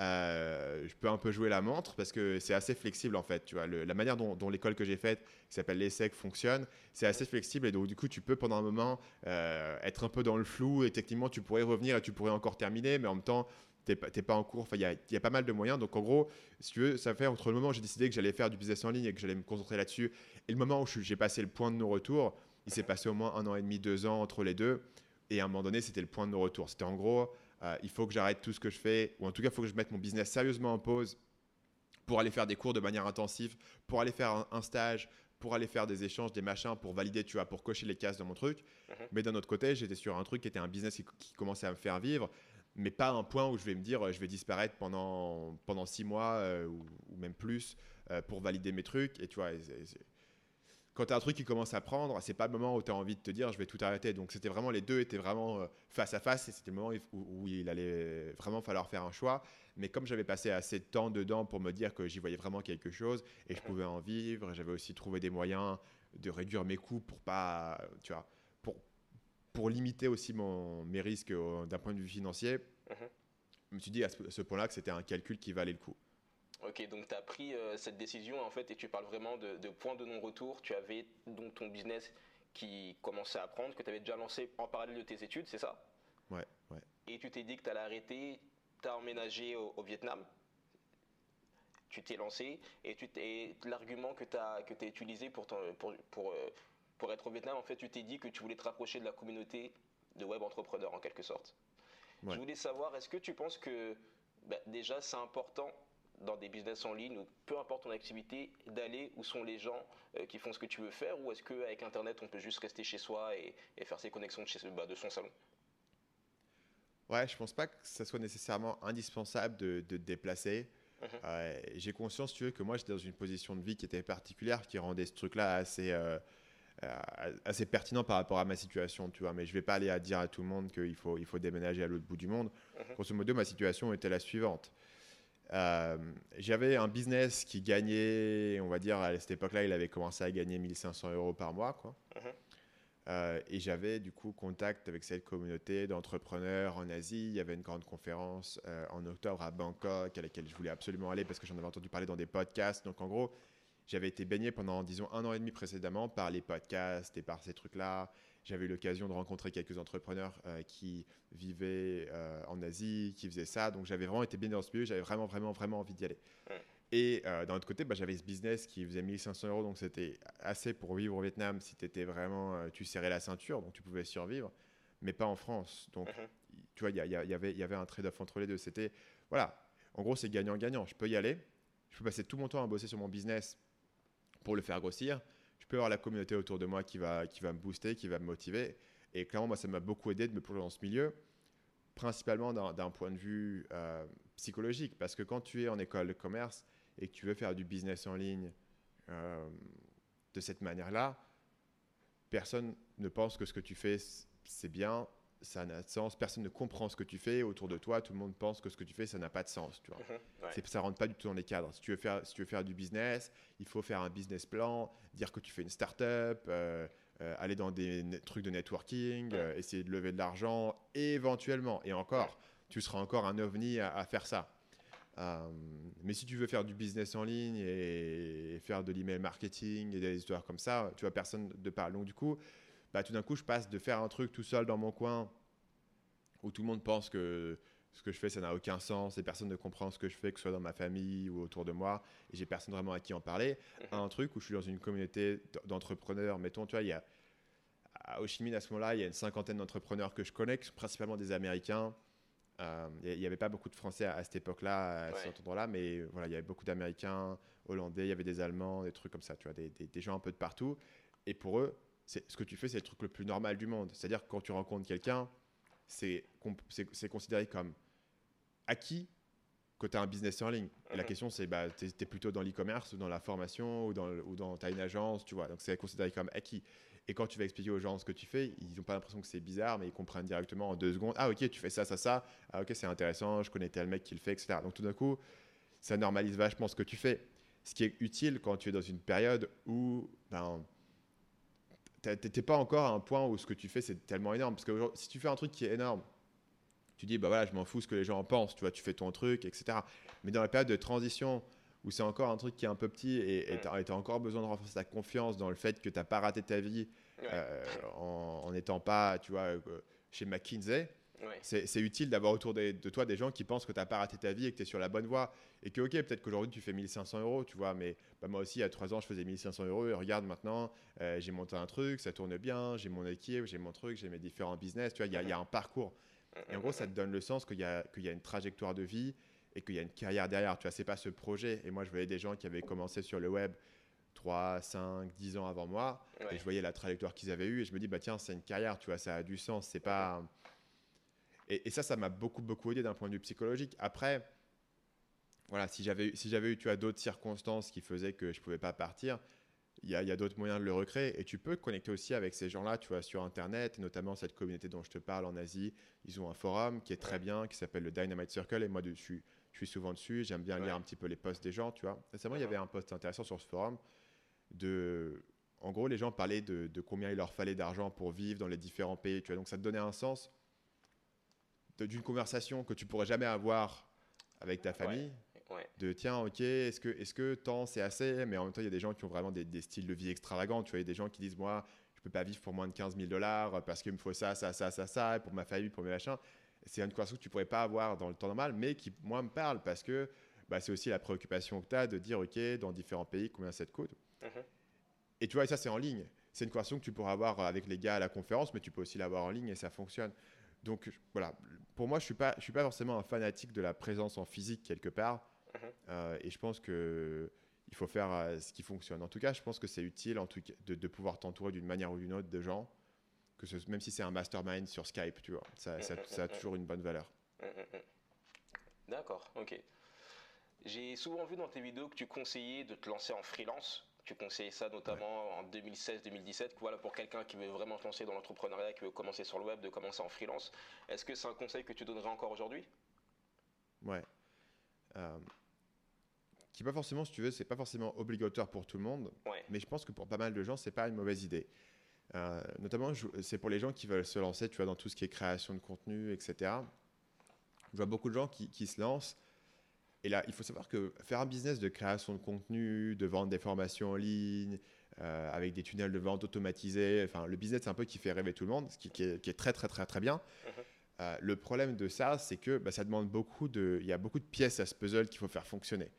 euh, je peux un peu jouer la montre parce que c'est assez flexible en fait. Tu vois, la manière dont, l'école que j'ai faite, qui s'appelle l'ESSEC, fonctionne, c'est assez flexible et donc du coup, tu peux pendant un moment euh, être un peu dans le flou et techniquement, tu pourrais revenir et tu pourrais encore terminer, mais en même temps, tu n'es pas en cours. Enfin, il y, a, pas mal de moyens. Donc en gros, si tu veux, ça fait entre le moment où j'ai décidé que j'allais faire du business en ligne et que j'allais me concentrer là-dessus et le moment où j'ai passé le point de non-retour, il s'est passé au moins un an et demi, deux ans entre les deux. Et à un moment donné, c'était le point de non-retour. C'était en gros, euh, il faut que j'arrête tout ce que je fais, ou en tout cas, il faut que je mette mon business sérieusement en pause pour aller faire des cours de manière intensive, pour aller faire un, stage, pour aller faire des échanges, des machins, pour valider, tu vois, pour cocher les cases de mon truc. Mhm. Mais d'un autre côté, j'étais sur un truc qui était un business qui, commençait à me faire vivre, mais pas un point où je vais me dire, je vais disparaître pendant, pendant six mois euh, ou, même plus euh, pour valider mes trucs. Et tu vois, quand tu as un truc qui commence à prendre, c'est pas le moment où tu as envie de te dire je vais tout arrêter. Donc c'était vraiment les deux étaient vraiment euh, face à face et c'était le moment où, il allait vraiment falloir faire un choix. Mais comme j'avais passé assez de temps dedans pour me dire que j'y voyais vraiment quelque chose et je pouvais en vivre, j'avais aussi trouvé des moyens de réduire mes coûts pour pas, tu vois, pour, pour limiter aussi mon, mes risques euh, d'un point de vue financier. Mhm. Je me suis dit à ce point-là que c'était un calcul qui valait le coup. Ok, donc tu as pris euh, cette décision en fait et tu parles vraiment de, de point de non-retour. Tu avais donc ton business qui commençait à prendre, que tu avais déjà lancé en parallèle de tes études, c'est ça? Ouais, ouais. Et tu t'es dit que tu allais arrêter, tu as emménagé au, Vietnam, tu t'es lancé et, tu l'argument que tu as, que as utilisé pour, pour, pour, euh, pour être au Vietnam, en fait, tu t'es dit que tu voulais te rapprocher de la communauté de web entrepreneurs en quelque sorte. Je voulais savoir, est-ce que tu penses que bah, déjà c'est important dans des business en ligne ou peu importe ton activité, d'aller où sont les gens euh, qui font ce que tu veux faire ou est-ce qu'avec Internet, on peut juste rester chez soi et, faire ses connexions de, chez, bah, de son salon? Ouais, je pense pas que ça soit nécessairement indispensable de, de te déplacer. Mhm. Euh, j'ai conscience, tu veux, que moi j'étais dans une position de vie qui était particulière, qui rendait ce truc-là assez, euh, assez pertinent par rapport à ma situation, tu vois. Mais je vais pas aller à dire à tout le monde qu'il faut, il faut déménager à l'autre bout du monde. Mhm. Grosso modo, ma situation était la suivante. Euh, j'avais un business qui gagnait, on va dire, à cette époque-là, il avait commencé à gagner 1500 euros par mois. Quoi. Mhm. Euh, et j'avais du coup contact avec cette communauté d'entrepreneurs en Asie. Il y avait une grande conférence euh, en octobre à Bangkok à laquelle je voulais absolument aller parce que j'en avais entendu parler dans des podcasts. Donc en gros, j'avais été baigné pendant, disons, un an et demi précédemment par les podcasts et par ces trucs-là. J'avais eu l'occasion de rencontrer quelques entrepreneurs euh, qui vivaient euh, en Asie, qui faisaient ça. Donc j'avais vraiment été bien dans ce milieu, j'avais vraiment, vraiment, vraiment envie d'y aller. Et euh, d'un autre côté, bah, j'avais ce business qui faisait 1500 euros, donc c'était assez pour vivre au Vietnam si étais vraiment, tu serrais la ceinture, donc tu pouvais survivre, mais pas en France. Donc, mhm. tu vois, il y, y, avait, y avait un trade-off entre les deux. C'était, voilà, en gros, c'est gagnant-gagnant. Je peux y aller, je peux passer tout mon temps à bosser sur mon business pour le faire grossir, je peux avoir la communauté autour de moi qui va, qui va me booster, qui va me motiver. Et clairement, moi, ça m'a beaucoup aidé de me plonger dans ce milieu, principalement d'un point de vue euh, psychologique. Parce que quand tu es en école de commerce et que tu veux faire du business en ligne euh, de cette manière-là, personne ne pense que ce que tu fais, c'est bien, ça n'a de sens, personne ne comprend ce que tu fais autour de toi, tout le monde pense que ce que tu fais, ça n'a pas de sens, tu vois. Mhm, ça rentre pas du tout dans les cadres. Si tu, veux faire, si tu veux faire du business, il faut faire un business plan, dire que tu fais une start-up, euh, euh, aller dans des trucs de networking, euh, essayer de lever de l'argent, éventuellement, et encore, tu seras encore un ovni à, faire ça. mais si tu veux faire du business en ligne et, faire de l'email marketing et des histoires comme ça, tu vois, personne de parle. Donc du coup, bah, tout d'un coup, je passe de faire un truc tout seul dans mon coin où tout le monde pense que ce que je fais, ça n'a aucun sens et personne ne comprend ce que je fais, que ce soit dans ma famille ou autour de moi, et j'ai personne vraiment à qui en parler, à un truc où je suis dans une communauté d'entrepreneurs. Mettons, tu vois, il y a à Ho Chi Minh, à ce moment-là, il y a une cinquantaine d'entrepreneurs que je connais, principalement des Américains. Euh, il n'y avait pas beaucoup de Français à, cette époque-là, à cet endroit-là, mais voilà, il y avait beaucoup d'Américains, Hollandais, il y avait des Allemands, des trucs comme ça, tu vois, des, des gens un peu de partout. Et pour eux, ce que tu fais, c'est le truc le plus normal du monde. C'est-à-dire que quand tu rencontres quelqu'un, c'est considéré comme acquis quand tu as un business en ligne. Et la mhm. question, c'est bah, tu es, plutôt dans l'e-commerce ou dans la formation ou dans, ou dans as une agence, tu vois. Donc, c'est considéré comme acquis. Et quand tu vas expliquer aux gens ce que tu fais, ils n'ont pas l'impression que c'est bizarre, mais ils comprennent directement en deux secondes. Ah, ok, tu fais ça, ça, ça. Ah, ok, c'est intéressant, je connais tel mec qui le fait, etc. Donc, tout d'un coup, ça normalise vachement ce que tu fais. Ce qui est utile quand tu es dans une période où ben, tu n'es pas encore à un point où ce que tu fais, c'est tellement énorme. Parce que si tu fais un truc qui est énorme, tu dis, bah voilà, je m'en fous ce que les gens en pensent, tu vois, tu fais ton truc, etc. Mais dans la période de transition, où c'est encore un truc qui est un peu petit et tu as, encore besoin de renforcer ta confiance dans le fait que tu n'as pas raté ta vie euh, en n'étant pas, tu vois, euh, chez McKinsey, c'est utile d'avoir autour de, toi des gens qui pensent que tu n'as pas raté ta vie et que tu es sur la bonne voie. Et que, ok, peut-être qu'aujourd'hui tu fais 1500 euros, tu vois, mais bah, moi aussi, il y a trois ans, je faisais 1500 euros et regarde maintenant, euh, j'ai monté un truc, ça tourne bien, j'ai mon équipe, j'ai mon truc, j'ai mes différents business, tu vois, il y, a un parcours. Et en gros, ça te donne le sens qu'il y, y, a une trajectoire de vie et qu'il y a une carrière derrière. Tu vois, c'est pas ce projet. Et moi, je voyais des gens qui avaient commencé sur le web 3, 5, 10 ans avant moi. Et je voyais la trajectoire qu'ils avaient eue. Et je me dis, bah tiens, c'est une carrière, tu vois, ça a du sens. C'est pas. Et, ça, ça m'a beaucoup, beaucoup aidé d'un point de vue psychologique. Après, voilà, si j'avais si eu tu as d'autres circonstances qui faisaient que je pouvais pas partir, il y a, d'autres moyens de le recréer. Et tu peux connecter aussi avec ces gens-là, tu vois, sur Internet, notamment cette communauté dont je te parle en Asie. Ils ont un forum qui est très bien, qui s'appelle le Dynamite Circle. Et moi, je suis, je suis souvent dessus. J'aime bien lire un petit peu les posts des gens, tu vois. Récemment, il y avait un post intéressant sur ce forum. De, en gros, les gens parlaient de, combien il leur fallait d'argent pour vivre dans les différents pays, tu vois. Donc, ça te donnait un sens d'une conversation que tu pourrais jamais avoir avec ta famille. De tiens, ok, est-ce que, est que temps c'est assez? Mais en même temps, il y a des gens qui ont vraiment des, styles de vie extravagants. Tu vois, il y a des gens qui disent Moi, je peux pas vivre pour moins de 15 000 dollars parce qu'il me faut ça, ça, ça, ça, ça, pour ma famille, pour mes machins. C'est une conversation que tu pourrais pas avoir dans le temps normal, mais qui, moi, me parle parce que bah, c'est aussi la préoccupation que tu as de dire Ok, dans différents pays, combien ça te coûte? Mhm. Et tu vois, ça, c'est en ligne. C'est une conversation que tu pourras avoir avec les gars à la conférence, mais tu peux aussi l'avoir en ligne et ça fonctionne. Donc voilà, pour moi, je ne suis, pas, je suis pas forcément un fanatique de la présence en physique quelque part. Mhm. Euh, et je pense que il faut faire euh, ce qui fonctionne. En tout cas, je pense que c'est utile en tout cas, de, pouvoir t'entourer d'une manière ou d'une autre de gens, que ce, même si c'est un mastermind sur Skype, tu vois, ça, ça, ça a toujours une bonne valeur. D'accord, ok. J'ai souvent vu dans tes vidéos que tu conseillais de te lancer en freelance. Tu conseillais ça notamment en 2016-2017. Voilà, pour quelqu'un qui veut vraiment se lancer dans l'entrepreneuriat, qui veut commencer sur le web, de commencer en freelance. Est-ce que c'est un conseil que tu donnerais encore aujourd'hui? Ouais. Euh, qui pas forcément, si tu veux, c'est pas forcément obligatoire pour tout le monde, mais je pense que pour pas mal de gens, c'est pas une mauvaise idée. Euh, notamment, c'est pour les gens qui veulent se lancer, tu vois, dans tout ce qui est création de contenu, etc. Je vois beaucoup de gens qui, qui se lancent. Et là, il faut savoir que faire un business de création de contenu, de vendre des formations en ligne, euh, avec des tunnels de vente automatisés, enfin, le business, c'est un peu qui fait rêver tout le monde, ce qui, qui, est, très, très, très, très bien. Mhm. Euh, le problème de ça, c'est que bah, ça demande beaucoup de, il y a beaucoup de pièces à ce puzzle qu'il faut faire fonctionner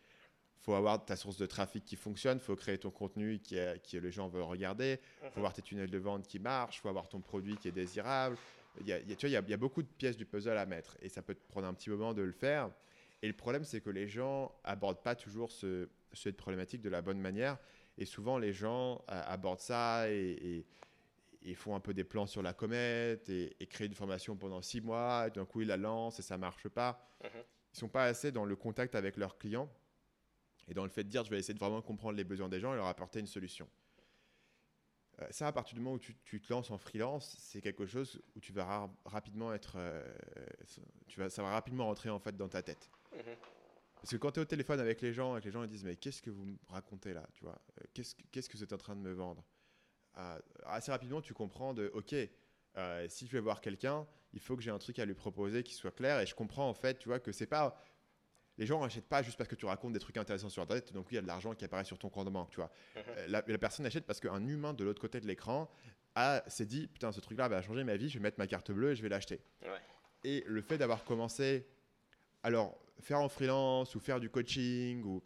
faut avoir ta source de trafic qui fonctionne, il faut créer ton contenu qui, est, qui les gens veulent regarder, il faut mhm. avoir tes tunnels de vente qui marchent, il faut avoir ton produit qui est désirable. Il y a, tu vois, il y, a, il y a beaucoup de pièces du puzzle à mettre et ça peut te prendre un petit moment de le faire. Et le problème, c'est que les gens abordent pas toujours ce, cette problématique de la bonne manière. Et souvent, les gens euh, abordent ça et, et, font un peu des plans sur la comète et, créent une formation pendant six mois. D'un coup, ils la lancent et ça marche pas. Mhm. Ils sont pas assez dans le contact avec leurs clients et dans le fait de dire je vais essayer de vraiment comprendre les besoins des gens et leur apporter une solution. Euh, ça, à partir du moment où tu, te lances en freelance, c'est quelque chose où tu vas rapidement être, euh, tu vas, ça va rapidement rentrer en fait dans ta tête. Mhm. Parce que quand tu es au téléphone avec les gens, avec les gens ils disent mais qu'est-ce que vous me racontez là, tu vois? Euh, Qu'est-ce qu'est-ce que vous êtes en train de me vendre? Assez rapidement, tu comprends de ok, si je vais voir quelqu'un, il faut que j'ai un truc à lui proposer qui soit clair et je comprends en fait, tu vois que c'est pas les gens n'achètent pas juste parce que tu racontes des trucs intéressants sur Internet, donc il y a de l'argent qui apparaît sur ton compte de banque, tu vois? Mhm. Euh, la, personne achète parce qu'un humain de l'autre côté de l'écran s'est dit, putain, ce truc-là va changer ma vie, je vais mettre ma carte bleue et je vais l'acheter. Et le fait d'avoir commencé, alors, faire en freelance ou faire du coaching ou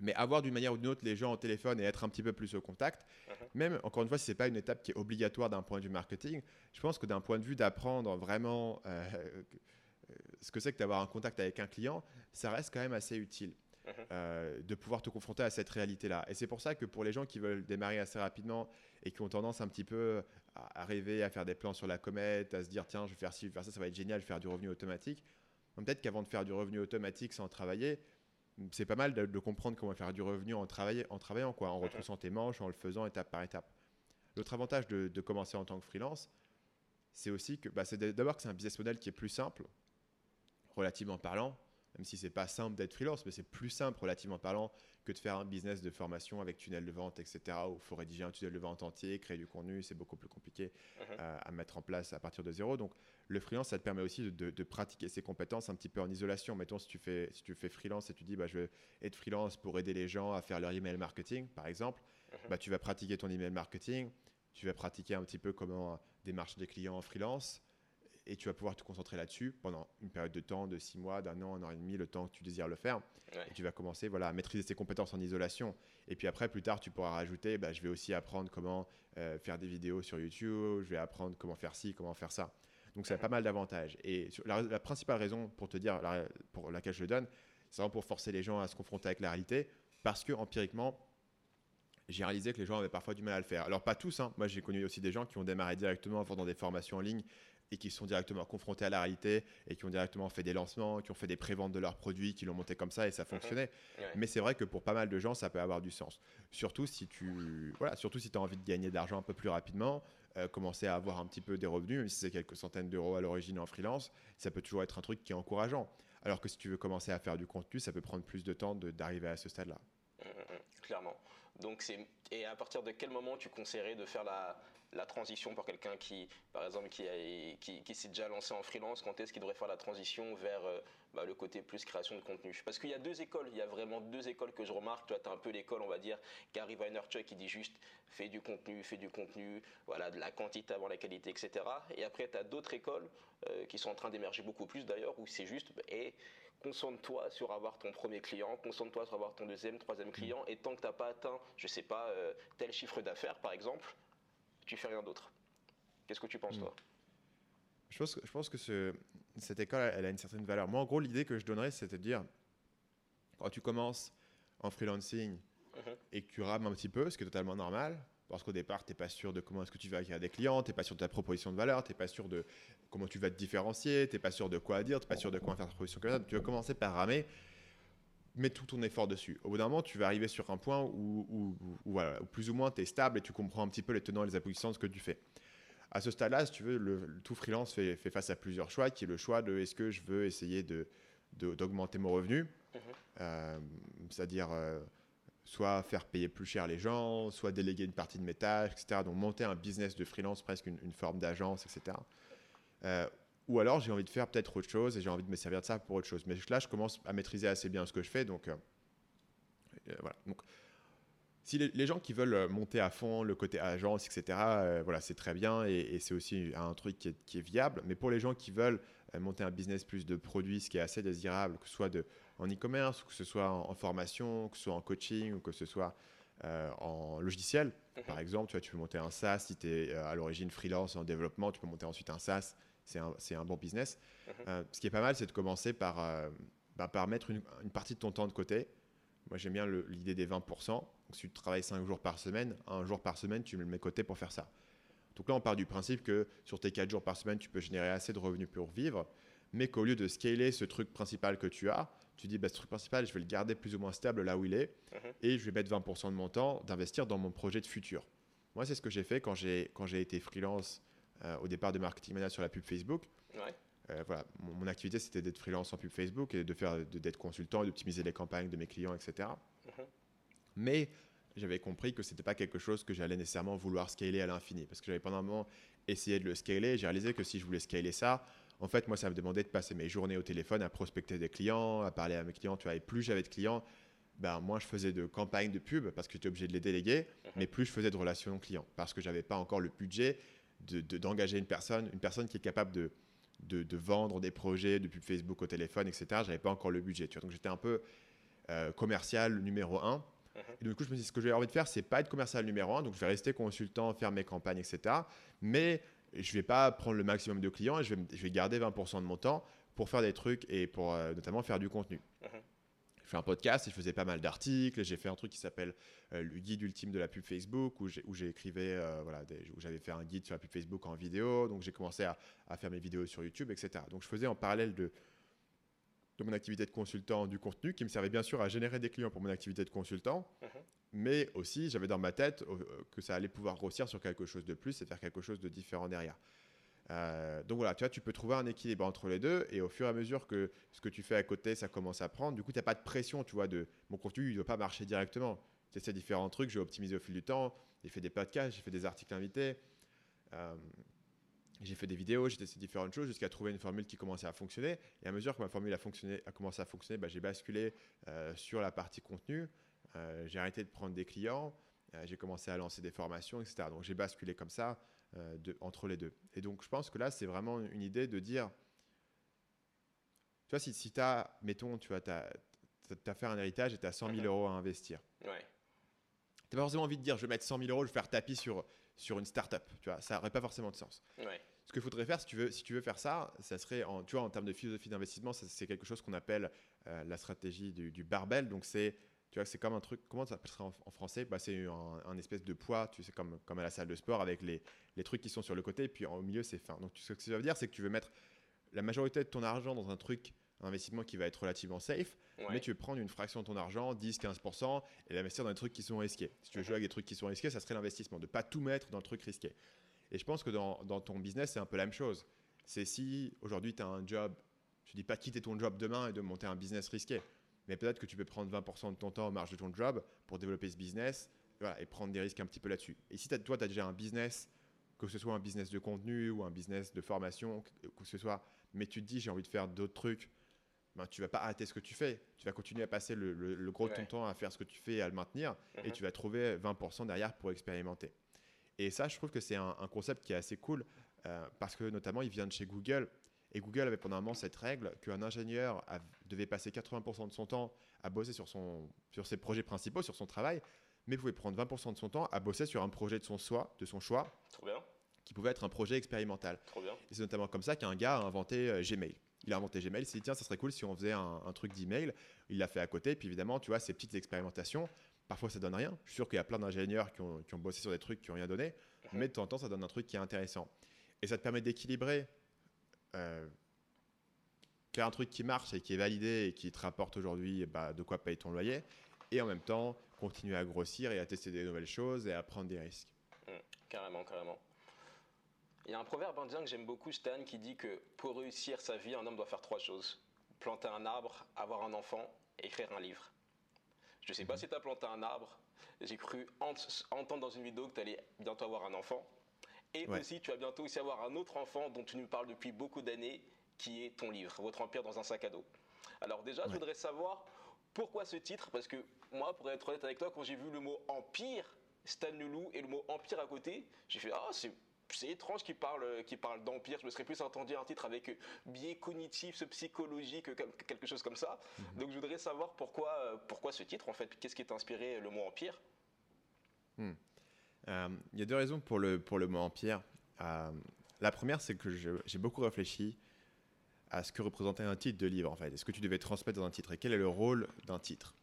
mais avoir d'une manière ou d'une autre les gens au téléphone et être un petit peu plus au contact, mhm. même encore une fois, si c'est pas une étape qui est obligatoire d'un point de vue marketing, je pense que d'un point de vue d'apprendre vraiment euh, ce que c'est que d'avoir un contact avec un client, ça reste quand même assez utile. Mhm. Euh, de pouvoir te confronter à cette réalité-là. Et c'est pour ça que pour les gens qui veulent démarrer assez rapidement et qui ont tendance un petit peu à, rêver, à faire des plans sur la comète, à se dire tiens, je vais faire ci, je vais faire ça, ça va être génial, je vais faire du revenu automatique. Peut-être qu'avant de faire du revenu automatique sans travailler, c'est pas mal de, comprendre comment faire du revenu en, en travaillant, quoi, en mhm. retroussant tes manches, en le faisant étape par étape. L'autre avantage de, de, commencer en tant que freelance, c'est aussi que bah, c'est d'abord que c'est un business model qui est plus simple, relativement parlant, même si c'est pas simple d'être freelance, mais c'est plus simple relativement parlant que de faire un business de formation avec tunnel de vente, etc., où il faut rédiger un tunnel de vente entier, créer du contenu, c'est beaucoup plus compliqué mhm. euh, à mettre en place à partir de zéro. Donc le freelance, ça te permet aussi de, pratiquer ses compétences un petit peu en isolation. Mettons, si tu fais, si tu fais freelance et tu dis, bah, je vais être freelance pour aider les gens à faire leur email marketing, par exemple, mhm. bah, tu vas pratiquer ton email marketing, tu vas pratiquer un petit peu comment démarcher des clients en freelance et tu vas pouvoir te concentrer là-dessus pendant une période de temps, de six mois, d'un an, un an et demi, le temps que tu désires le faire. Et tu vas commencer voilà, à maîtriser tes compétences en isolation. Et puis après, plus tard, tu pourras rajouter, bah, je vais aussi apprendre comment euh, faire des vidéos sur YouTube, je vais apprendre comment faire ci, comment faire ça. Donc ça a pas mal d'avantages. Et la, principale raison pour te dire, pour laquelle je le donne, c'est vraiment pour forcer les gens à se confronter avec la réalité, parce que empiriquement, j'ai réalisé que les gens avaient parfois du mal à le faire. Alors pas tous, hein. moi j'ai connu aussi des gens qui ont démarré directement en faisant des formations en ligne et qui sont directement confrontés à la réalité et qui ont directement fait des lancements, qui ont fait des préventes de leurs produits, qui l'ont monté comme ça et ça mhm. fonctionnait. Mais c'est vrai que pour pas mal de gens, ça peut avoir du sens. Surtout si tu voilà, surtout si as envie de gagner de l'argent un peu plus rapidement, euh, commencer à avoir un petit peu des revenus, même si c'est quelques centaines d'euros à l'origine en freelance, ça peut toujours être un truc qui est encourageant. Alors que si tu veux commencer à faire du contenu, ça peut prendre plus de temps d'arriver à ce stade-là. Mmh, mmh, mmh. clairement. Donc et à partir de quel moment tu conseillerais de faire la, la transition pour quelqu'un qui, par exemple, qui, s'est déjà lancé en freelance Quand est-ce qu'il devrait faire la transition vers euh, bah, le côté plus création de contenu? Parce qu'il y a deux écoles, il y a vraiment deux écoles que je remarque. Tu as un peu l'école, on va dire, Gary Vaynerchuk qui dit juste fais du contenu, fais du contenu, voilà, de la quantité avant la qualité, etc. Et après, tu as d'autres écoles euh, qui sont en train d'émerger beaucoup plus d'ailleurs, où c'est juste et concentre-toi sur avoir ton premier client, concentre-toi sur avoir ton deuxième, troisième client, et tant que tu n'as pas atteint, je sais pas, euh, tel chiffre d'affaires par exemple, tu fais rien d'autre. Qu'est-ce que tu penses, toi? Je pense, je pense que ce, cette école, elle a une certaine valeur. Moi, en gros, l'idée que je donnerais, c'est de dire, quand tu commences en freelancing mhm. et que tu rames un petit peu, ce qui est totalement normal, parce qu'au départ, tu n'es pas sûr de comment est-ce que tu vas acquérir des clients, tu n'es pas sûr de ta proposition de valeur, tu n'es pas sûr de comment tu vas te différencier, tu n'es pas sûr de quoi dire, tu n'es pas sûr de quoi faire ta proposition commerciale. Tu vas commencer par ramer, mets tout ton effort dessus. Au bout d'un moment, tu vas arriver sur un point où, voilà, plus ou moins tu es stable et tu comprends un petit peu les tenants et les aboutissants de ce que tu fais. À ce stade-là, si tu veux, le, tout freelance fait, fait, face à plusieurs choix, qui est le choix de est-ce que je veux essayer de, d'augmenter mon revenu, mhm. euh, c'est-à-dire euh, soit faire payer plus cher les gens, soit déléguer une partie de mes tâches, etc. Donc monter un business de freelance, presque une, forme d'agence, etc. Euh, ou alors j'ai envie de faire peut-être autre chose et j'ai envie de me servir de ça pour autre chose. Mais là, je commence à maîtriser assez bien ce que je fais. Donc, euh, euh, voilà. Donc, si les, gens qui veulent monter à fond le côté agence, etc., euh, voilà, c'est très bien et, c'est aussi un truc qui est, viable. Mais pour les gens qui veulent monter un business plus de produits, ce qui est assez désirable, que ce soit de, en e-commerce, que ce soit en, formation, que ce soit en coaching ou que ce soit en logiciel, mhm. par exemple, tu, vois, tu peux monter un SaaS si tu es à l'origine freelance en développement, tu peux monter ensuite un SaaS c'est un, bon business. Mhm. Euh, ce qui est pas mal, c'est de commencer par, euh, bah, par mettre une, partie de ton temps de côté. Moi, j'aime bien l'idée des 20%. Donc, si tu travailles 5 jours par semaine, un jour par semaine, tu me le mets de côté pour faire ça. Donc là, on part du principe que sur tes 4 jours par semaine, tu peux générer assez de revenus pour vivre, mais qu'au lieu de scaler ce truc principal que tu as, tu dis, bah, ce truc principal, je vais le garder plus ou moins stable là où il est, mhm. et je vais mettre 20% de mon temps d'investir dans mon projet de futur. Moi, c'est ce que j'ai fait quand j'ai été freelance au départ de marketing manager sur la pub Facebook. Euh, voilà, mon, activité c'était d'être freelance en pub Facebook et de faire d'être consultant et d'optimiser les campagnes de mes clients, etc. Mhm. Mais j'avais compris que c'était pas quelque chose que j'allais nécessairement vouloir scaler à l'infini parce que j'avais pendant un moment essayé de le scaler. J'ai réalisé que si je voulais scaler ça, en fait, moi, ça me demandait de passer mes journées au téléphone à prospecter des clients, à parler à mes clients. Tu vois, et plus j'avais de clients, ben, moins je faisais de campagnes de pub parce que j'étais obligé de les déléguer, mhm. mais plus je faisais de relations clients parce que j'avais pas encore le budget d'engager une personne, une personne qui est capable de, de, vendre des projets depuis Facebook au téléphone, etc. J'avais pas encore le budget. Tu vois, donc j'étais un peu euh, commercial numéro un. Mhm. Et du coup, je me suis dit, ce que j'ai envie de faire, c'est pas être commercial numéro un. Donc, je vais rester consultant, faire mes campagnes, etc. Mais je vais pas prendre le maximum de clients et je vais, je vais garder 20% de mon temps pour faire des trucs et pour euh, notamment faire du contenu. Mhm fait un podcast et je faisais pas mal d'articles. J'ai fait un truc qui s'appelle euh, le guide ultime de la pub Facebook où j'ai euh, voilà, où j'avais fait un guide sur la pub Facebook en vidéo. Donc j'ai commencé à, à, faire mes vidéos sur YouTube, etc. Donc je faisais en parallèle de, de mon activité de consultant du contenu qui me servait bien sûr à générer des clients pour mon activité de consultant, mhm. mais aussi j'avais dans ma tête euh, que ça allait pouvoir grossir sur quelque chose de plus et faire quelque chose de différent derrière. Euh, donc voilà, tu vois, tu peux trouver un équilibre entre les deux et au fur et à mesure que ce que tu fais à côté, ça commence à prendre, du coup, tu n'as pas de pression, tu vois, de mon contenu, il ne doit pas marcher directement. Tu essaies différents trucs, j'ai optimisé au fil du temps, j'ai fait des podcasts, j'ai fait des articles invités, euh, j'ai fait des vidéos, j'ai testé différentes choses jusqu'à trouver une formule qui commençait à fonctionner. Et à mesure que ma formule a, fonctionné, a commencé à fonctionner, bah, j'ai basculé euh, sur la partie contenu, j'ai arrêté de prendre des clients, j'ai commencé à lancer des formations, etc. Donc j'ai basculé comme ça. Euh, entre les deux. Et donc, je pense que là, c'est vraiment une idée de dire, tu vois, si, si tu as, mettons, tu vois, as, fait un héritage et tu as 100 000 mhm. euros à investir. Ouais. Tu n'as pas forcément envie de dire, je vais mettre 100 000 euros, je vais faire tapis sur, sur une startup. Tu vois, ça n'aurait pas forcément de sens. Ouais. Ce qu'il faudrait faire, si tu, veux, si tu veux faire ça, ça serait, en, tu vois, en termes de philosophie d'investissement, c'est quelque chose qu'on appelle euh, la stratégie du, du barbell. Donc, c'est tu vois, c'est comme un truc, comment ça s'appellerait en, français? Bah, C'est un, espèce de poids, tu sais, comme, comme à la salle de sport avec les, les trucs qui sont sur le côté, et puis au milieu, c'est fin. Donc, ce que ça veut dire, c'est que tu veux mettre la majorité de ton argent dans un truc, un investissement qui va être relativement safe, mais tu veux prendre une fraction de ton argent, 10-15%, et l'investir dans des trucs qui sont risqués. Si tu veux jouer avec des trucs qui sont risqués, ça serait l'investissement, de ne pas tout mettre dans le truc risqué. Et je pense que dans, dans ton business, c'est un peu la même chose. C'est si aujourd'hui, tu as un job, ne dis pas quitter ton job demain et de monter un business risqué mais peut-être que tu peux prendre 20% de ton temps en marge de ton job pour développer ce business et prendre des risques un petit peu là-dessus. Et si toi, tu as déjà un business, que ce soit un business de contenu ou un business de formation, que ce soit, mais tu te dis j'ai envie de faire d'autres trucs, ben, tu vas pas arrêter ce que tu fais. Tu vas continuer à passer le, gros de ton temps à faire ce que tu fais et à le maintenir, et mhm. tu vas trouver 20% derrière pour expérimenter. Et ça, je trouve que c'est un, concept qui est assez cool, euh, parce que notamment, il vient de chez Google. Et Google avait pendant un moment cette règle qu'un ingénieur devait passer 80% de son temps à bosser sur, son, sur ses projets principaux, sur son travail, mais pouvait prendre 20% de son temps à bosser sur un projet de son, choix, de son choix. Qui pouvait être un projet expérimental. Et c'est notamment comme ça qu'un gars a inventé euh, Gmail. Il a inventé Gmail, il s'est dit tiens, ça serait cool si on faisait un, truc d'email. Il l'a fait à côté, puis évidemment, tu vois, ces petites expérimentations, parfois ça donne rien. Je suis sûr qu'il y a plein d'ingénieurs qui ont, qui ont, bossé sur des trucs qui n'ont rien donné, mhm. mais de temps en temps, ça donne un truc qui est intéressant. Et ça te permet d'équilibrer euh, faire un truc qui marche et qui est validé et qui te rapporte aujourd'hui bah, de quoi payer ton loyer, et en même temps continuer à grossir et à tester des nouvelles choses et à prendre des risques. Mmh, carrément, carrément. Il y a un proverbe indien que j'aime beaucoup, Stan, qui dit que pour réussir sa vie, un homme doit faire trois choses. Planter un arbre, avoir un enfant et écrire un livre. Je ne sais pas mmh. si tu as planté un arbre. J'ai cru entendre dans une vidéo que tu allais bientôt avoir un enfant. Et aussi, tu vas bientôt aussi avoir un autre enfant dont tu nous parles depuis beaucoup d'années, qui est ton livre, Votre Empire dans un sac à dos. Alors déjà, je voudrais savoir pourquoi ce titre, parce que moi, pour être honnête avec toi, quand j'ai vu le mot Empire, Stan Loulou et le mot Empire à côté, j'ai fait Ah, c'est c'est étrange qu'il parle, qu'il parle d'empire. Je me serais plus entendu un titre avec biais cognitif, psychologique, quelque chose comme ça. Mhm. Donc je voudrais savoir pourquoi, pourquoi ce titre en fait. Qu'est-ce qui t'a inspiré le mot empire? Hmm. Euh, il y a deux raisons pour le, pour le mot empire. Euh, la première, c'est que j'ai beaucoup réfléchi à ce que représentait un titre de livre, en fait. Est-ce que tu devais transmettre dans un titre? Et quel est le rôle d'un titre?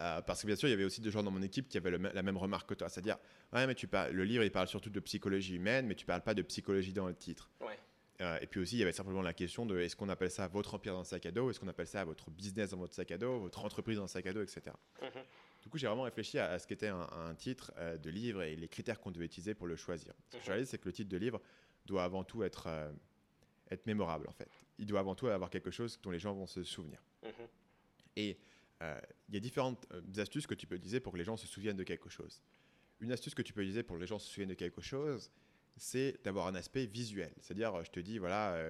Euh, parce que bien sûr, il y avait aussi des gens dans mon équipe qui avaient la même remarque que toi. C'est-à-dire, ouais, mais tu parles, le livre, il parle surtout de psychologie humaine, mais tu parles pas de psychologie dans le titre. et puis aussi, il y avait simplement la question de est-ce qu'on appelle ça votre empire dans le sac à dos? Est-ce qu'on appelle ça votre business dans votre sac à dos? Votre entreprise dans le sac à dos, etc. Du coup, j'ai vraiment réfléchi à, ce qu'était un, titre euh, de livre et les critères qu'on devait utiliser pour le choisir. Ce que j'ai réalisé, c'est que le titre de livre doit avant tout être, euh, être mémorable, en fait. Il doit avant tout avoir quelque chose dont les gens vont se souvenir. Mhm. Et euh, il y a différentes astuces que tu peux utiliser pour que les gens se souviennent de quelque chose. Une astuce que tu peux utiliser pour que les gens se souviennent de quelque chose, c'est d'avoir un aspect visuel. C'est-à-dire, je te dis, voilà,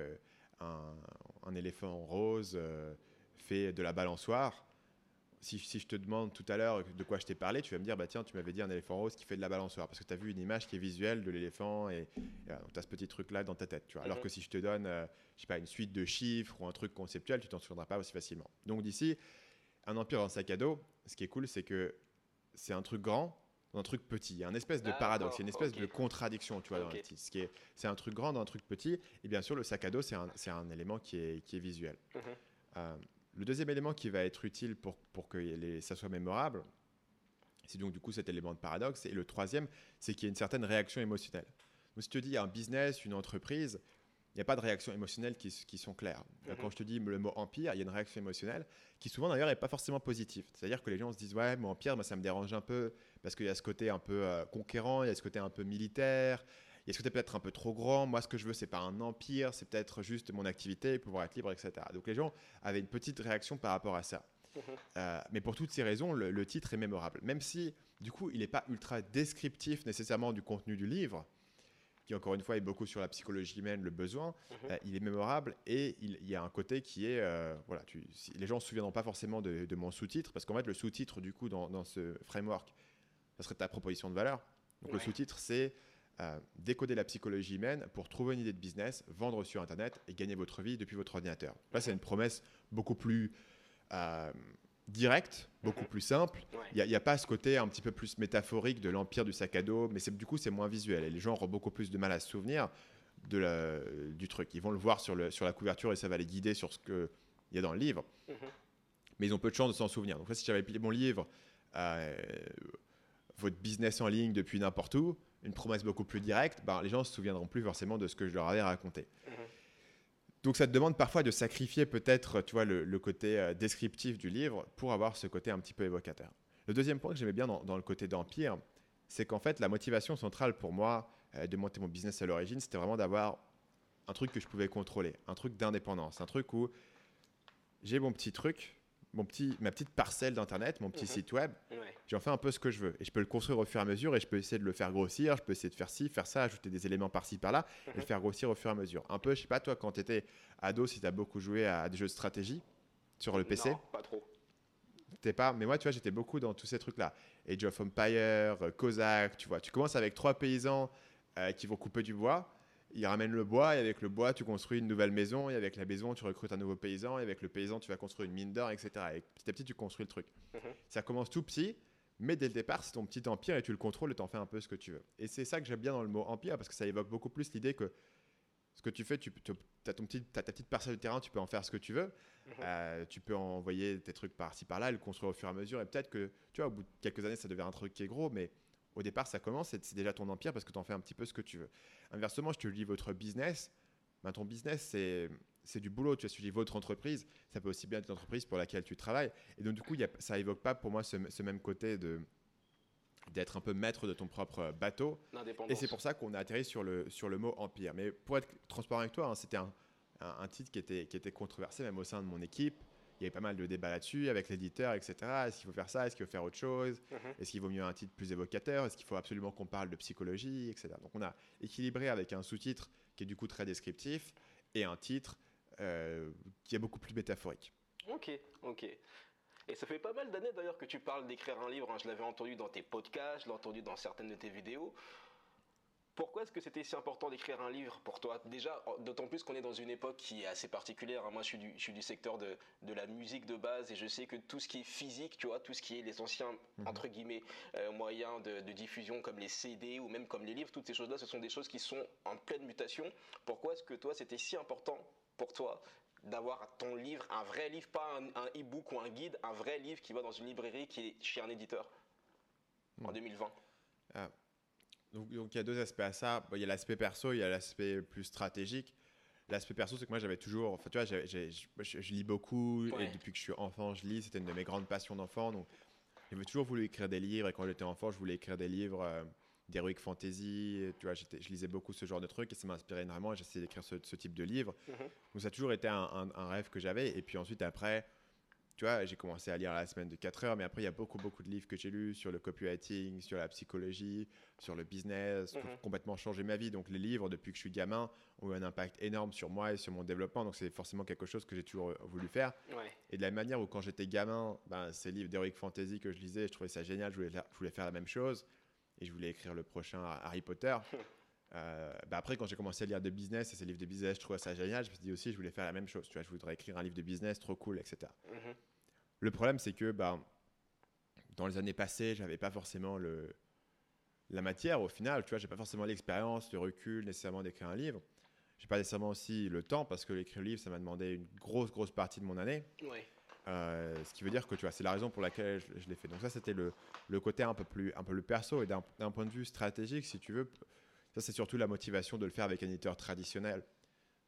un, un, éléphant rose fait de la balançoire si, je te demande tout à l'heure de quoi je t'ai parlé, tu vas me dire, bah tiens, tu m'avais dit un éléphant rose qui fait de la balançoire, parce que tu as vu une image qui est visuelle de l'éléphant, et, tu as ce petit truc-là dans ta tête. Tu vois. Alors mhm. que si je te donne, euh, je sais pas, une suite de chiffres ou un truc conceptuel, tu t'en souviendras pas aussi facilement. Donc d'ici, un empire en sac à dos, ce qui est cool, c'est que c'est un truc grand, dans un truc petit. Il y a une espèce de paradoxe, il y a une espèce de contradiction, tu vois, dans le titre. Ce qui est, c'est un truc grand dans un truc petit, et bien sûr, le sac à dos, c'est un, un, élément qui est, qui est visuel. Mhm. Euh, le deuxième élément qui va être utile pour, pour que les, ça soit mémorable, c'est donc du coup cet élément de paradoxe. Et le troisième, c'est qu'il y a une certaine réaction émotionnelle. Donc si tu dis un business, une entreprise, il n'y a pas de réactions émotionnelles qui, qui sont claires. Mhm. Quand je te dis le mot empire, il y a une réaction émotionnelle qui souvent d'ailleurs n'est pas forcément positive. C'est-à-dire que les gens se disent ouais, mon empire, moi, ça me dérange un peu parce qu'il y a ce côté un peu euh, conquérant, il y a ce côté un peu militaire, il y a ce côté peut-être un peu trop grand? Moi, ce que je veux, c'est pas un empire, c'est peut-être juste mon activité, pouvoir être libre, etc. Donc les gens avaient une petite réaction par rapport à ça. Mhm. Euh, mais pour toutes ces raisons, le, le, titre est mémorable. Même si, du coup, il n'est pas ultra descriptif nécessairement du contenu du livre, qui encore une fois est beaucoup sur la psychologie humaine, le besoin, mhm. euh, il est mémorable et il, y a un côté qui est, euh, voilà, tu, les gens ne se souviendront pas forcément de, mon sous-titre, parce qu'en fait le sous-titre du coup dans, ce framework, ça serait ta proposition de valeur. Donc le sous-titre c'est euh, décoder la psychologie humaine pour trouver une idée de business, vendre sur Internet et gagner votre vie depuis votre ordinateur. Là c'est une promesse beaucoup plus direct, beaucoup mhm. plus simple. Il n'y a, pas ce côté un petit peu plus métaphorique de l'empire du sac à dos, mais du coup, c'est moins visuel. Et les gens auront beaucoup plus de mal à se souvenir de la, du truc. Ils vont le voir sur, le, sur la couverture et ça va les guider sur ce qu'il y a dans le livre. Mhm. Mais ils ont peu de chance de s'en souvenir. Donc, si j'avais payé mon livre, euh, votre business en ligne depuis n'importe où, une promesse beaucoup plus directe, ben, les gens ne se souviendront plus forcément de ce que je leur avais raconté. Mhm. Donc ça te demande parfois de sacrifier peut-être, tu vois, le, côté euh, descriptif du livre pour avoir ce côté un petit peu évocateur. Le deuxième point que j'aimais bien dans, le côté d'Empire, c'est qu'en fait, la motivation centrale pour moi euh, de monter mon business à l'origine, c'était vraiment d'avoir un truc que je pouvais contrôler, un truc d'indépendance, un truc où j'ai mon petit truc, mon petit, ma petite parcelle d'internet, mon petit mhm. site web, j'en fais un peu ce que je veux. Et je peux le construire au fur et à mesure et je peux essayer de le faire grossir, je peux essayer de faire ci, faire ça, ajouter des éléments par-ci, par-là et le mhm. faire grossir au fur et à mesure. Un peu, je sais pas, toi, quand tu étais ado, si tu as beaucoup joué à des jeux de stratégie sur le PC Non, pas trop. T'es pas, mais moi, tu vois, j'étais beaucoup dans tous ces trucs-là. Age of Empire, Cossack, tu vois. Tu commences avec trois paysans euh, qui vont couper du bois il ramène le bois et avec le bois, tu construis une nouvelle maison et avec la maison, tu recrutes un nouveau paysan et avec le paysan, tu vas construire une mine d'or, etc. Et petit à petit, tu construis le truc. Mhm. Ça commence tout petit, mais dès le départ, c'est ton petit empire et tu le contrôles et tu en fais un peu ce que tu veux. Et c'est ça que j'aime bien dans le mot empire parce que ça évoque beaucoup plus l'idée que ce que tu fais, tu, as, ton petit, ta petite parcelle de terrain, tu peux en faire ce que tu veux. Mhm. Euh, tu peux envoyer tes trucs par-ci par-là, le construire au fur et à mesure. Et peut-être que, tu vois, au bout de quelques années, ça devient un truc qui est gros, mais au départ, ça commence, c'est déjà ton empire parce que tu en fais un petit peu ce que tu veux. Inversement, je te lis votre business. Ben, ton business, c'est du boulot. Tu as suivi votre entreprise. Ça peut aussi bien être l'entreprise pour laquelle tu travailles. Et donc, du coup, y a, ça évoque pas pour moi ce, même côté de d'être un peu maître de ton propre bateau. Et c'est pour ça qu'on a atterri sur le, sur le mot empire. Mais pour être transparent avec toi, hein, c'était un, un, titre qui était, qui était controversé même au sein de mon équipe il y avait pas mal de débats là-dessus avec l'éditeur, etc. Est-ce qu'il faut faire ça? Est-ce qu'il faut faire autre chose? Mhm. Est-ce qu'il vaut mieux un titre plus évocateur? Est-ce qu'il faut absolument qu'on parle de psychologie, etc. Donc on a équilibré avec un sous-titre qui est du coup très descriptif et un titre euh, qui est beaucoup plus métaphorique. Ok, ok. Et ça fait pas mal d'années d'ailleurs que tu parles d'écrire un livre. Hein. Je l'avais entendu dans tes podcasts, je l'ai entendu dans certaines de tes vidéos. Pourquoi est-ce que c'était si important d'écrire un livre pour toi? Déjà, d'autant plus qu'on est dans une époque qui est assez particulière. Hein. Moi, je suis du, je suis du secteur de, de, la musique de base et je sais que tout ce qui est physique, tu vois, tout ce qui est les anciens, mhm. entre guillemets, euh, moyens de, de, diffusion comme les CD ou même comme les livres, toutes ces choses-là, ce sont des choses qui sont en pleine mutation. Pourquoi est-ce que toi, c'était si important pour toi d'avoir ton livre, un vrai livre, pas un, e-book ou un guide, un vrai livre qui va dans une librairie qui est chez un éditeur en 2020 donc, il y a deux aspects à ça. il y a l'aspect perso, il y a l'aspect plus stratégique. L'aspect perso, c'est que moi j'avais toujours. Enfin, tu vois, je, lis beaucoup et depuis que je suis enfant, je lis. C'était une de mes grandes passions d'enfant. Donc, j'avais toujours voulu écrire des livres. Et quand j'étais enfant, je voulais écrire des livres euh, d'heroic fantasy. Tu vois, je lisais beaucoup ce genre de trucs et ça m'inspirait énormément. J'essayais d'écrire ce, type de livre. Mm-hmm. Donc, ça a toujours été un, un rêve que j'avais. Et puis ensuite, après tu vois, j'ai commencé à lire la semaine de 4 heures, mais après, il y a beaucoup, beaucoup de livres que j'ai lus sur le copywriting, sur la psychologie, sur le business, pour mhm. complètement changer ma vie. Donc, les livres, depuis que je suis gamin, ont eu un impact énorme sur moi et sur mon développement. Donc, c'est forcément quelque chose que j'ai toujours euh, voulu faire. Et de la manière où, quand j'étais gamin, ben, ces livres d'Heroic Fantasy que je lisais, je trouvais ça génial. Je voulais, je voulais faire la même chose. Et je voulais écrire le prochain Harry Potter. Euh, ben après, quand j'ai commencé à lire des business et ces livres de business, je trouvais ça génial. Je me suis dit aussi, je voulais faire la même chose. Tu vois, je voudrais écrire un livre de business, trop cool, etc. Le problème, c'est que bah, dans les années passées, j'avais pas forcément le, la matière au final. Tu vois, j'ai pas forcément l'expérience, le recul nécessairement d'écrire un livre. J'ai pas nécessairement aussi le temps parce que l'écrire un livre, ça m'a demandé une grosse, grosse partie de mon année. Euh, ce qui veut dire que tu vois, c'est la raison pour laquelle je, l'ai fait. Donc ça, c'était le, le, côté un peu plus, un peu plus perso et d'un point de vue stratégique, si tu veux, ça c'est surtout la motivation de le faire avec un éditeur traditionnel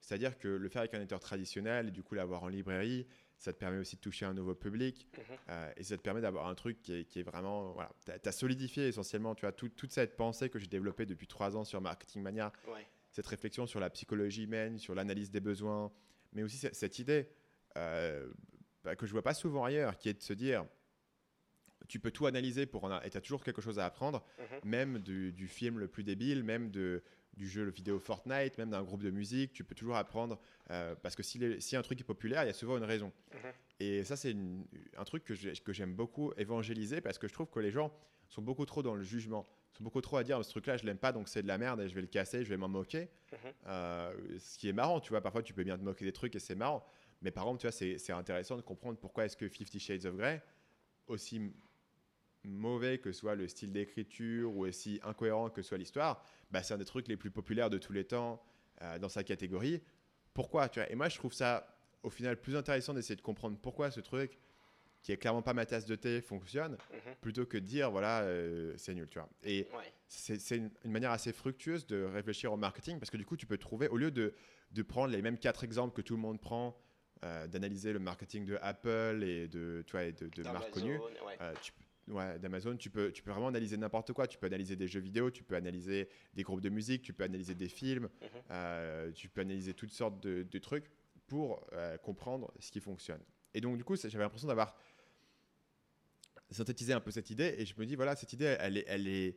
C'est-à-dire que le faire avec un éditeur traditionnel et du coup l'avoir en librairie, ça te permet aussi de toucher un nouveau public mhm. euh, et ça te permet d'avoir un truc qui est, vraiment. Voilà, tu as, solidifié essentiellement tu as toute cette pensée que j'ai développée depuis trois ans sur Marketing Mania, cette réflexion sur la psychologie humaine, sur l'analyse des besoins, mais aussi cette, idée euh, bah, que je vois pas souvent ailleurs, qui est de se dire tu peux tout analyser pour en et tu as toujours quelque chose à apprendre, mhm. même du, du, film le plus débile, même de, du jeu vidéo Fortnite, même d'un groupe de musique, tu peux toujours apprendre. Euh, parce que si, si, un truc est populaire, il y a souvent une raison. Mhm. Et ça, c'est un truc que j'aime beaucoup évangéliser parce que je trouve que les gens sont beaucoup trop dans le jugement. sont beaucoup trop à dire ce truc-là, je l'aime pas, donc c'est de la merde et je vais le casser, je vais m'en moquer. Mhm. Euh, ce qui est marrant, tu vois. Parfois, tu peux bien te moquer des trucs et c'est marrant. Mais par contre, tu vois, c'est intéressant de comprendre pourquoi est-ce que Fifty Shades of Grey, aussi mauvais que soit le style d'écriture ou aussi incohérent que soit l'histoire, bah, c'est un des trucs les plus populaires de tous les temps euh, dans sa catégorie. Pourquoi tu vois? Et moi, je trouve ça au final plus intéressant d'essayer de comprendre pourquoi ce truc, qui est clairement pas ma tasse de thé, fonctionne, mhm. plutôt que de dire voilà, euh, c'est nul. Tu vois. Et c'est une, manière assez fructueuse de réfléchir au marketing parce que du coup, tu peux trouver, au lieu de, de prendre les mêmes quatre exemples que tout le monde prend, euh, d'analyser le marketing de Apple et de, tu vois, de, de marques connues, tu, ouais, d'Amazon, tu peux, tu peux vraiment analyser n'importe quoi. Tu peux analyser des jeux vidéo, tu peux analyser des groupes de musique, tu peux analyser des films, mhm. euh, tu peux analyser toutes sortes de, trucs pour euh, comprendre ce qui fonctionne. Et donc, du coup, j'avais l'impression d'avoir synthétisé un peu cette idée et je me dis, voilà, cette idée, elle est, elle est,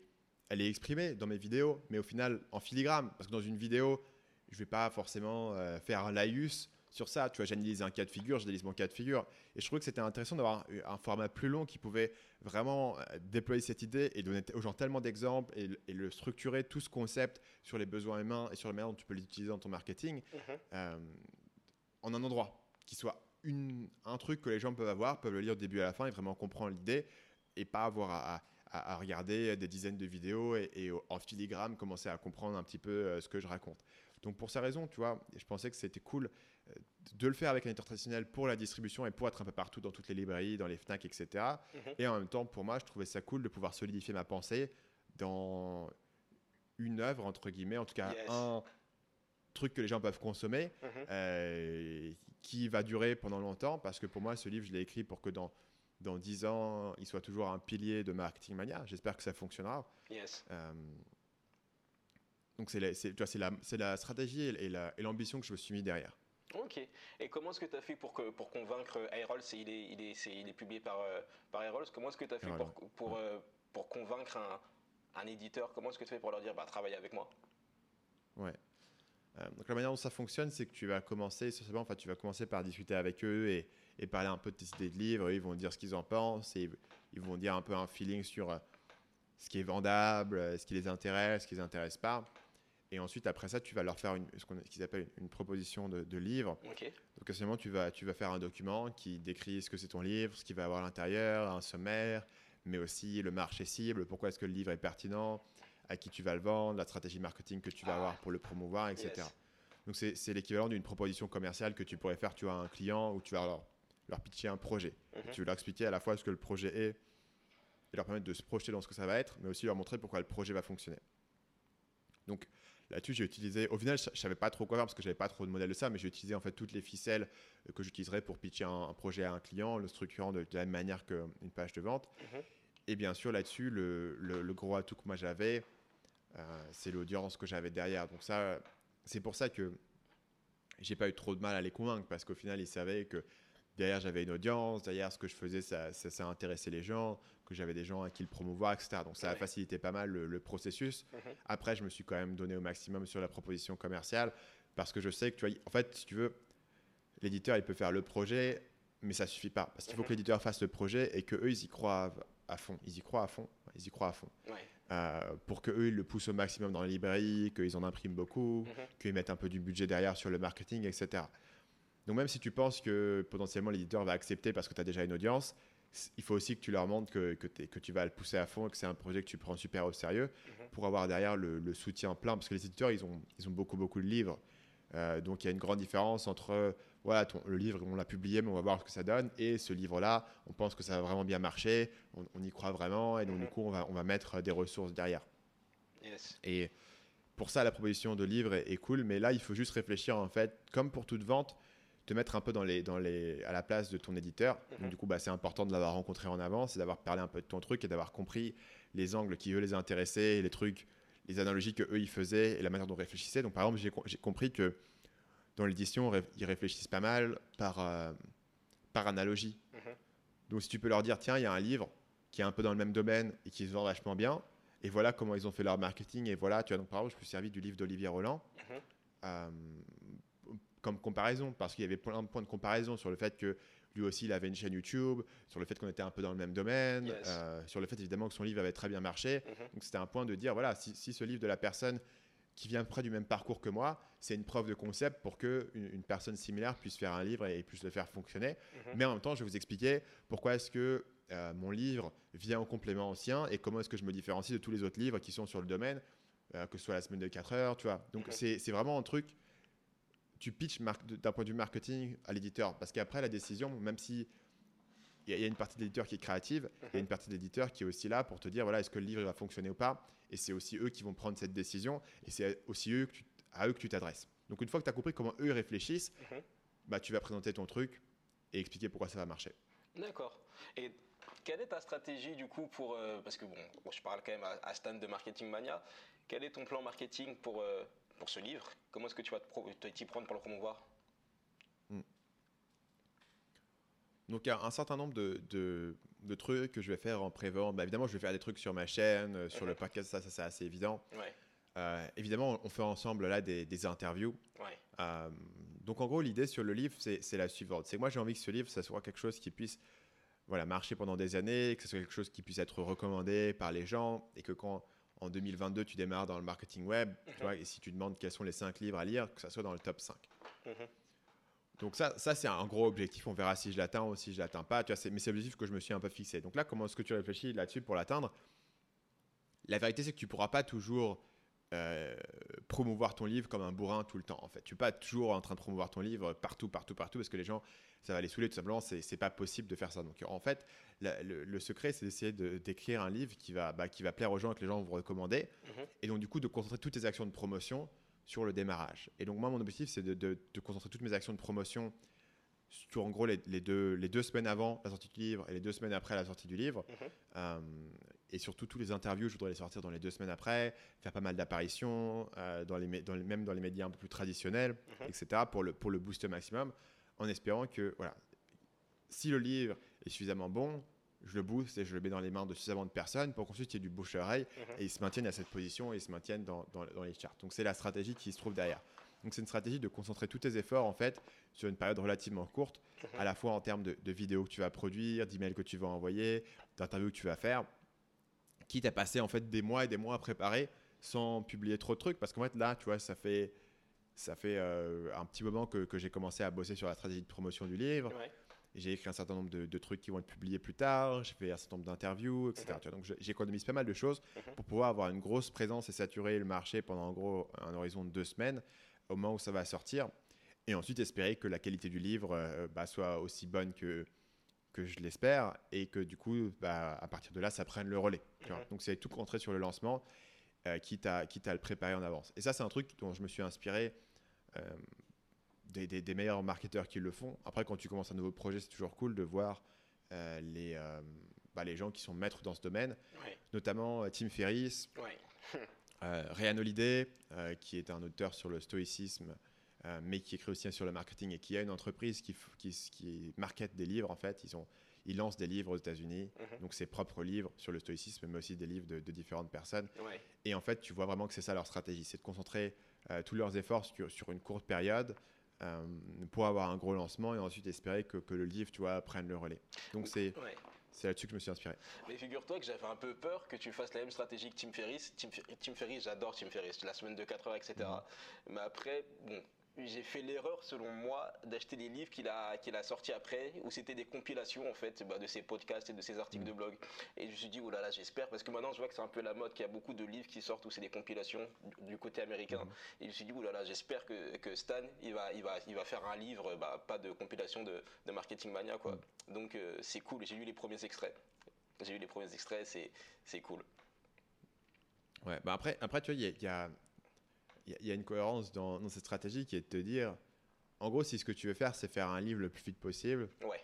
elle est exprimée dans mes vidéos, mais au final en filigrane. Parce que dans une vidéo, je ne vais pas forcément euh, faire un laïus sur ça. Tu vois, j'analyse un cas de figure, j'analyse mon cas de figure. Et je trouvais que c'était intéressant d'avoir un format plus long qui pouvait vraiment euh, déployer cette idée et donner aux gens tellement d'exemples et, le structurer, tout ce concept sur les besoins humains et sur la manière dont tu peux l'utiliser dans ton marketing mhm. euh, en un endroit qui soit une, un truc que les gens peuvent avoir, peuvent le lire du début à la fin et vraiment comprendre l'idée et pas avoir à, regarder des dizaines de vidéos et, en filigrane commencer à comprendre un petit peu euh, ce que je raconte. Donc pour ces raisons, tu vois, je pensais que c'était cool de le faire avec un éditeur traditionnel pour la distribution et pour être un peu partout dans toutes les librairies, dans les FNAC, etc. Mhm. Et en même temps, pour moi, je trouvais ça cool de pouvoir solidifier ma pensée dans une œuvre, entre guillemets, en tout cas un truc que les gens peuvent consommer, mhm. euh, qui va durer pendant longtemps, parce que pour moi, ce livre, je l'ai écrit pour que dans dans 10 ans, il soit toujours un pilier de Marketing Mania. J'espère que ça fonctionnera. Euh, donc, c'est la, la, la, stratégie et l'ambition que je me suis mis derrière. Ok. Et comment est-ce que tu as fait pour, que, pour convaincre Aerols il est, il, est, il est publié par, euh, par Aerols, comment est-ce que tu as fait pour, pour, euh, pour, convaincre un, un éditeur? Comment est-ce que tu fais pour leur dire bah, travaille avec moi? Ouais. Euh, donc la manière dont ça fonctionne, c'est que tu vas commencer, enfin, tu vas commencer par discuter avec eux et, et parler un peu de tes idées de livres. Ils vont dire ce qu'ils en pensent et ils vont dire un peu un feeling sur ce qui est vendable, ce qui les intéresse, ce qui les intéresse pas. Et ensuite, après ça, tu vas leur faire une, ce qu'ils appellent une, proposition de, de livre. Donc, essentiellement, tu vas, tu vas faire un document qui décrit ce que c'est ton livre, ce qu'il va avoir à l'intérieur, un sommaire, mais aussi le marché cible, pourquoi est-ce que le livre est pertinent, à qui tu vas le vendre, la stratégie marketing que tu vas avoir pour le promouvoir, etc. Donc, c'est l'équivalent d'une proposition commerciale que tu pourrais faire tu as un client où tu vas leur, leur pitcher un projet. Mhm. Tu vas leur expliquer à la fois ce que le projet est et leur permettre de se projeter dans ce que ça va être, mais aussi leur montrer pourquoi le projet va fonctionner. Donc, Là-dessus, j'ai utilisé. Au final, je, ne savais pas trop quoi faire parce que j'avais pas trop de modèles de ça, mais j'ai utilisé en fait toutes les ficelles euh, que j'utiliserais pour pitcher un, projet à un client, le structurant de, la même manière qu'une page de vente. Mhm. Et bien sûr, là-dessus, le, le, gros atout que moi j'avais, euh, c'est l'audience que j'avais derrière. Donc ça, c'est pour ça que j'ai pas eu trop de mal à les convaincre parce qu'au final, ils savaient que derrière j'avais une audience, derrière ce que je faisais, ça, ça, intéressait les gens, que j'avais des gens à qui le promouvoir, etc. Donc ça a facilité pas mal le, processus. Mhm. Après, je me suis quand même donné au maximum sur la proposition commerciale parce que je sais que, tu vois, en fait, si tu veux, l'éditeur, il peut faire le projet, mais ça suffit pas. Parce qu'il faut que mhm. l'éditeur fasse le projet et que eux ils y croient à fond. Ils y croient à fond. Ils y croient à fond. Euh, pour que eux ils le poussent au maximum dans la librairie, qu'ils en impriment beaucoup, mhm. qu'ils mettent un peu du budget derrière sur le marketing, etc. Donc même si tu penses que potentiellement l'éditeur va accepter parce que tu as déjà une audience, il faut aussi que tu leur montres que, que, que, tu vas le pousser à fond et que c'est un projet que tu prends super au sérieux mhm. pour avoir derrière le, soutien plein. Parce que les éditeurs, ils ont, ils ont beaucoup, beaucoup de livres. Euh, donc il y a une grande différence entre voilà, ton, le livre, on l'a publié, mais on va voir ce que ça donne, et ce livre-là, on pense que ça va vraiment bien marcher, on, y croit vraiment, et donc du mhm. coup, on va, on va mettre des ressources derrière. Et pour ça, la proposition de livre est, cool, mais là, il faut juste réfléchir, en fait, comme pour toute vente, te mettre un peu dans les, dans les, à la place de ton éditeur. Mhm. du coup, bah, c'est important de l'avoir rencontré en avance et d'avoir parlé un peu de ton truc et d'avoir compris les angles qui, eux, les intéressaient, les trucs, les analogies que eux, ils faisaient et la manière dont ils réfléchissaient. Donc, par exemple, j'ai compris que dans l'édition, ils réfléchissent pas mal par, euh, par analogie. Mhm. Donc, si tu peux leur dire, tiens, il y a un livre qui est un peu dans le même domaine et qui se vend vachement bien, et voilà comment ils ont fait leur marketing. Et voilà, tu vois, donc par exemple, je me suis servi du livre d'Olivier Roland mhm. euh, comme comparaison, parce qu'il y avait plein de points de comparaison sur le fait que lui aussi, il avait une chaîne YouTube, sur le fait qu'on était un peu dans le même domaine, euh, sur le fait évidemment que son livre avait très bien marché. Mhm. Donc c'était un point de dire, voilà, si, ce livre de la personne qui vient près du même parcours que moi, c'est une preuve de concept pour que une, personne similaire puisse faire un livre et, puisse le faire fonctionner. Mhm. Mais en même temps, je vais vous expliquer pourquoi est-ce que euh, mon livre vient en complément ancien et comment est-ce que je me différencie de tous les autres livres qui sont sur le domaine, euh, que ce soit la semaine de 4 heures, tu vois. Donc c'est vraiment un truc, tu pitches d'un point de vue marketing à l'éditeur, parce qu'après la décision, même si il y, a une partie de l'éditeur qui est créative, il y a une partie de l'éditeur qui est aussi là pour te dire, voilà, est-ce que le livre va fonctionner ou pas, et c'est aussi eux qui vont prendre cette décision, et c'est aussi eux à eux que tu t'adresses. Donc une fois que tu as compris comment eux réfléchissent, mhm. bah, tu vas présenter ton truc et expliquer pourquoi ça va marcher. D'accord. Et quelle est ta stratégie du coup pour. Euh, parce que bon, je parle quand même à, Stan de Marketing Mania. Quel est ton plan marketing pour, euh, pour ce livre Comment est-ce que tu vas t'y prendre pour le promouvoir hmm. Donc, il y a un certain nombre de, de, trucs que je vais faire en pré-vente. Bah, évidemment, je vais faire des trucs sur ma chaîne, euh, sur le mhm. podcast, ça, ça c'est assez évident. évidemment, on fait ensemble là des, des interviews. donc, en gros, l'idée sur le livre, c'est la suivante. C'est moi, j'ai envie que ce livre, ça soit quelque chose qui puisse voilà, marcher pendant des années, que ce soit quelque chose qui puisse être recommandé par les gens et que quand en 2022 tu démarres dans le marketing web, tu vois, et si tu demandes quels sont les 5 livres à lire, que ça soit dans le top 5. Mhm. Donc ça, ça c'est un gros objectif. On verra si je l'atteins ou si je l'atteins pas. Tu vois, mais c'est l'objectif que je me suis un peu fixé. Donc là, comment est-ce que tu réfléchis là-dessus pour l'atteindre? La vérité, c'est que tu pourras pas toujours euh, promouvoir ton livre comme un bourrin tout le temps. En fait, tu es pas toujours en train de promouvoir ton livre partout, partout, partout, parce que les gens, ça va les saouler tout simplement. C'est, c'est pas possible de faire ça. Donc, en fait, le, secret, c'est d'essayer de, d'écrire un livre qui va, bah, qui va plaire aux gens et que les gens vont vous recommander. Mhm. Et donc, du coup, de concentrer toutes tes actions de promotion sur le démarrage. Et donc, moi, mon objectif, c'est de, de, concentrer toutes mes actions de promotion sur en gros les, deux, les deux semaines avant la sortie du livre et les deux semaines après la sortie du livre. Mhm. Euh, et surtout, tous les interviews, je voudrais les sortir dans les deux semaines après, faire pas mal d'apparitions, euh, dans les, dans même dans les médias un peu plus traditionnels, mhm. etc., pour le, pour le booster maximum, en espérant que, voilà, si le livre est suffisamment bon, je le booste et je le mets dans les mains de suffisamment de personnes pour qu'ensuite il y ait du bouche-oreille mhm. et ils se maintiennent à cette position et ils se maintiennent dans, dans, dans les charts. Donc c'est la stratégie qui se trouve derrière. Donc c'est une stratégie de concentrer tous tes efforts en fait sur une période relativement courte, mhm. à la fois en termes de, de vidéos que tu vas produire, d'emails que tu vas envoyer, d'interviews que tu vas faire, quitte à passer en fait des mois et des mois à préparer sans publier trop de trucs. Parce qu'en fait là tu vois ça fait ça fait euh, un petit moment que, que j'ai commencé à bosser sur la stratégie de promotion du livre. J'ai écrit un certain nombre de, trucs qui vont être publiés plus tard. J'ai fait un certain nombre d'interviews etc mhm. donc j'économise pas mal de choses mhm. pour pouvoir avoir une grosse présence et saturer le marché pendant en gros un horizon de deux semaines au moment où ça va sortir. Et ensuite espérer que la qualité du livre euh, bah, soit aussi bonne que que je l'espère, et que du coup, bah, à partir de là, ça prenne le relais. Donc, c'est tout rentrer sur le lancement, euh, quitte, à, quitte à le préparer en avance. Et ça, c'est un truc dont je me suis inspiré euh, des, des, meilleurs marketeurs qui le font. Après, quand tu commences un nouveau projet, c'est toujours cool de voir euh, les, bah, les gens qui sont maîtres dans ce domaine, notamment Tim Ferriss, Ryan Holiday, qui est un auteur sur le stoïcisme euh, mais qui écrit aussi sur le marketing et qui a une entreprise qui, qui, qui market des livres en fait. Ils, ont, ils lancent des livres aux États-Unis, mhm. donc ses propres livres sur le stoïcisme, mais aussi des livres de, différentes personnes. Et en fait, tu vois vraiment que c'est ça leur stratégie, c'est de concentrer euh, tous leurs efforts sur, sur, une courte période. Euh, pour avoir un gros lancement et ensuite espérer que, que, le livre tu vois, prenne le relais. Donc c'est c'est là-dessus que je me suis inspiré. Mais figure-toi que j'avais un peu peur que tu fasses la même stratégie que Tim Ferriss. Tim, Tim Ferriss, j'adore Tim Ferriss, la semaine de 4 heures, etc. Mhm. Mais après, bon, j'ai fait l'erreur, selon moi, d'acheter des livres qu'il a, qu'il a sortis après, où c'était des compilations, en fait, bah, de ses podcasts et de ses articles de blog. Et je me suis dit, oh là là, j'espère, parce que maintenant, je vois que c'est un peu la mode, qu'il y a beaucoup de livres qui sortent où c'est des compilations du, côté américain. Mm. Et je me suis dit, oh là là, j'espère que, que, Stan, il va, il, va, il va faire un livre, bah, pas de compilation de, de marketing mania, quoi. Mm. Donc, euh, c'est cool. J'ai lu les premiers extraits. J'ai lu les premiers extraits, c'est, c'est cool. Ouais, bah après, après, tu vois, il y a il y, a une cohérence dans, dans, cette stratégie qui est de te dire, en gros, si ce que tu veux faire, c'est faire un livre le plus vite possible, ouais.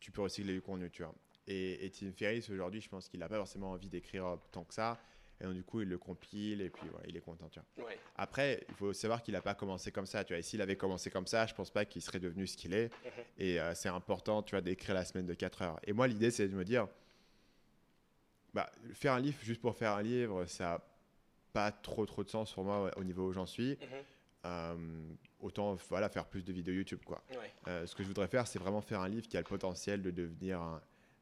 tu peux recycler du contenu, tu vois. Et, et Tim Ferriss, aujourd'hui, je pense qu'il n'a pas forcément envie d'écrire tant que ça. Et donc, du coup, il le compile et puis il est content. Tu vois. Ouais. Après, il faut savoir qu'il n'a pas commencé comme ça. Tu vois. Et s'il avait commencé comme ça, je pense pas qu'il serait devenu ce qu'il est. Mhm. Et euh, c'est important, tu vois, d'écrire la semaine de 4 heures. Et moi, l'idée, c'est de me dire, bah, faire un livre juste pour faire un livre, ça pas trop trop de sens pour moi au niveau où j'en suis. Mhm. Euh, autant voilà, faire plus de vidéos YouTube. Quoi. Ouais. Euh, ce que je voudrais faire, c'est vraiment faire un livre qui a le potentiel de devenir un,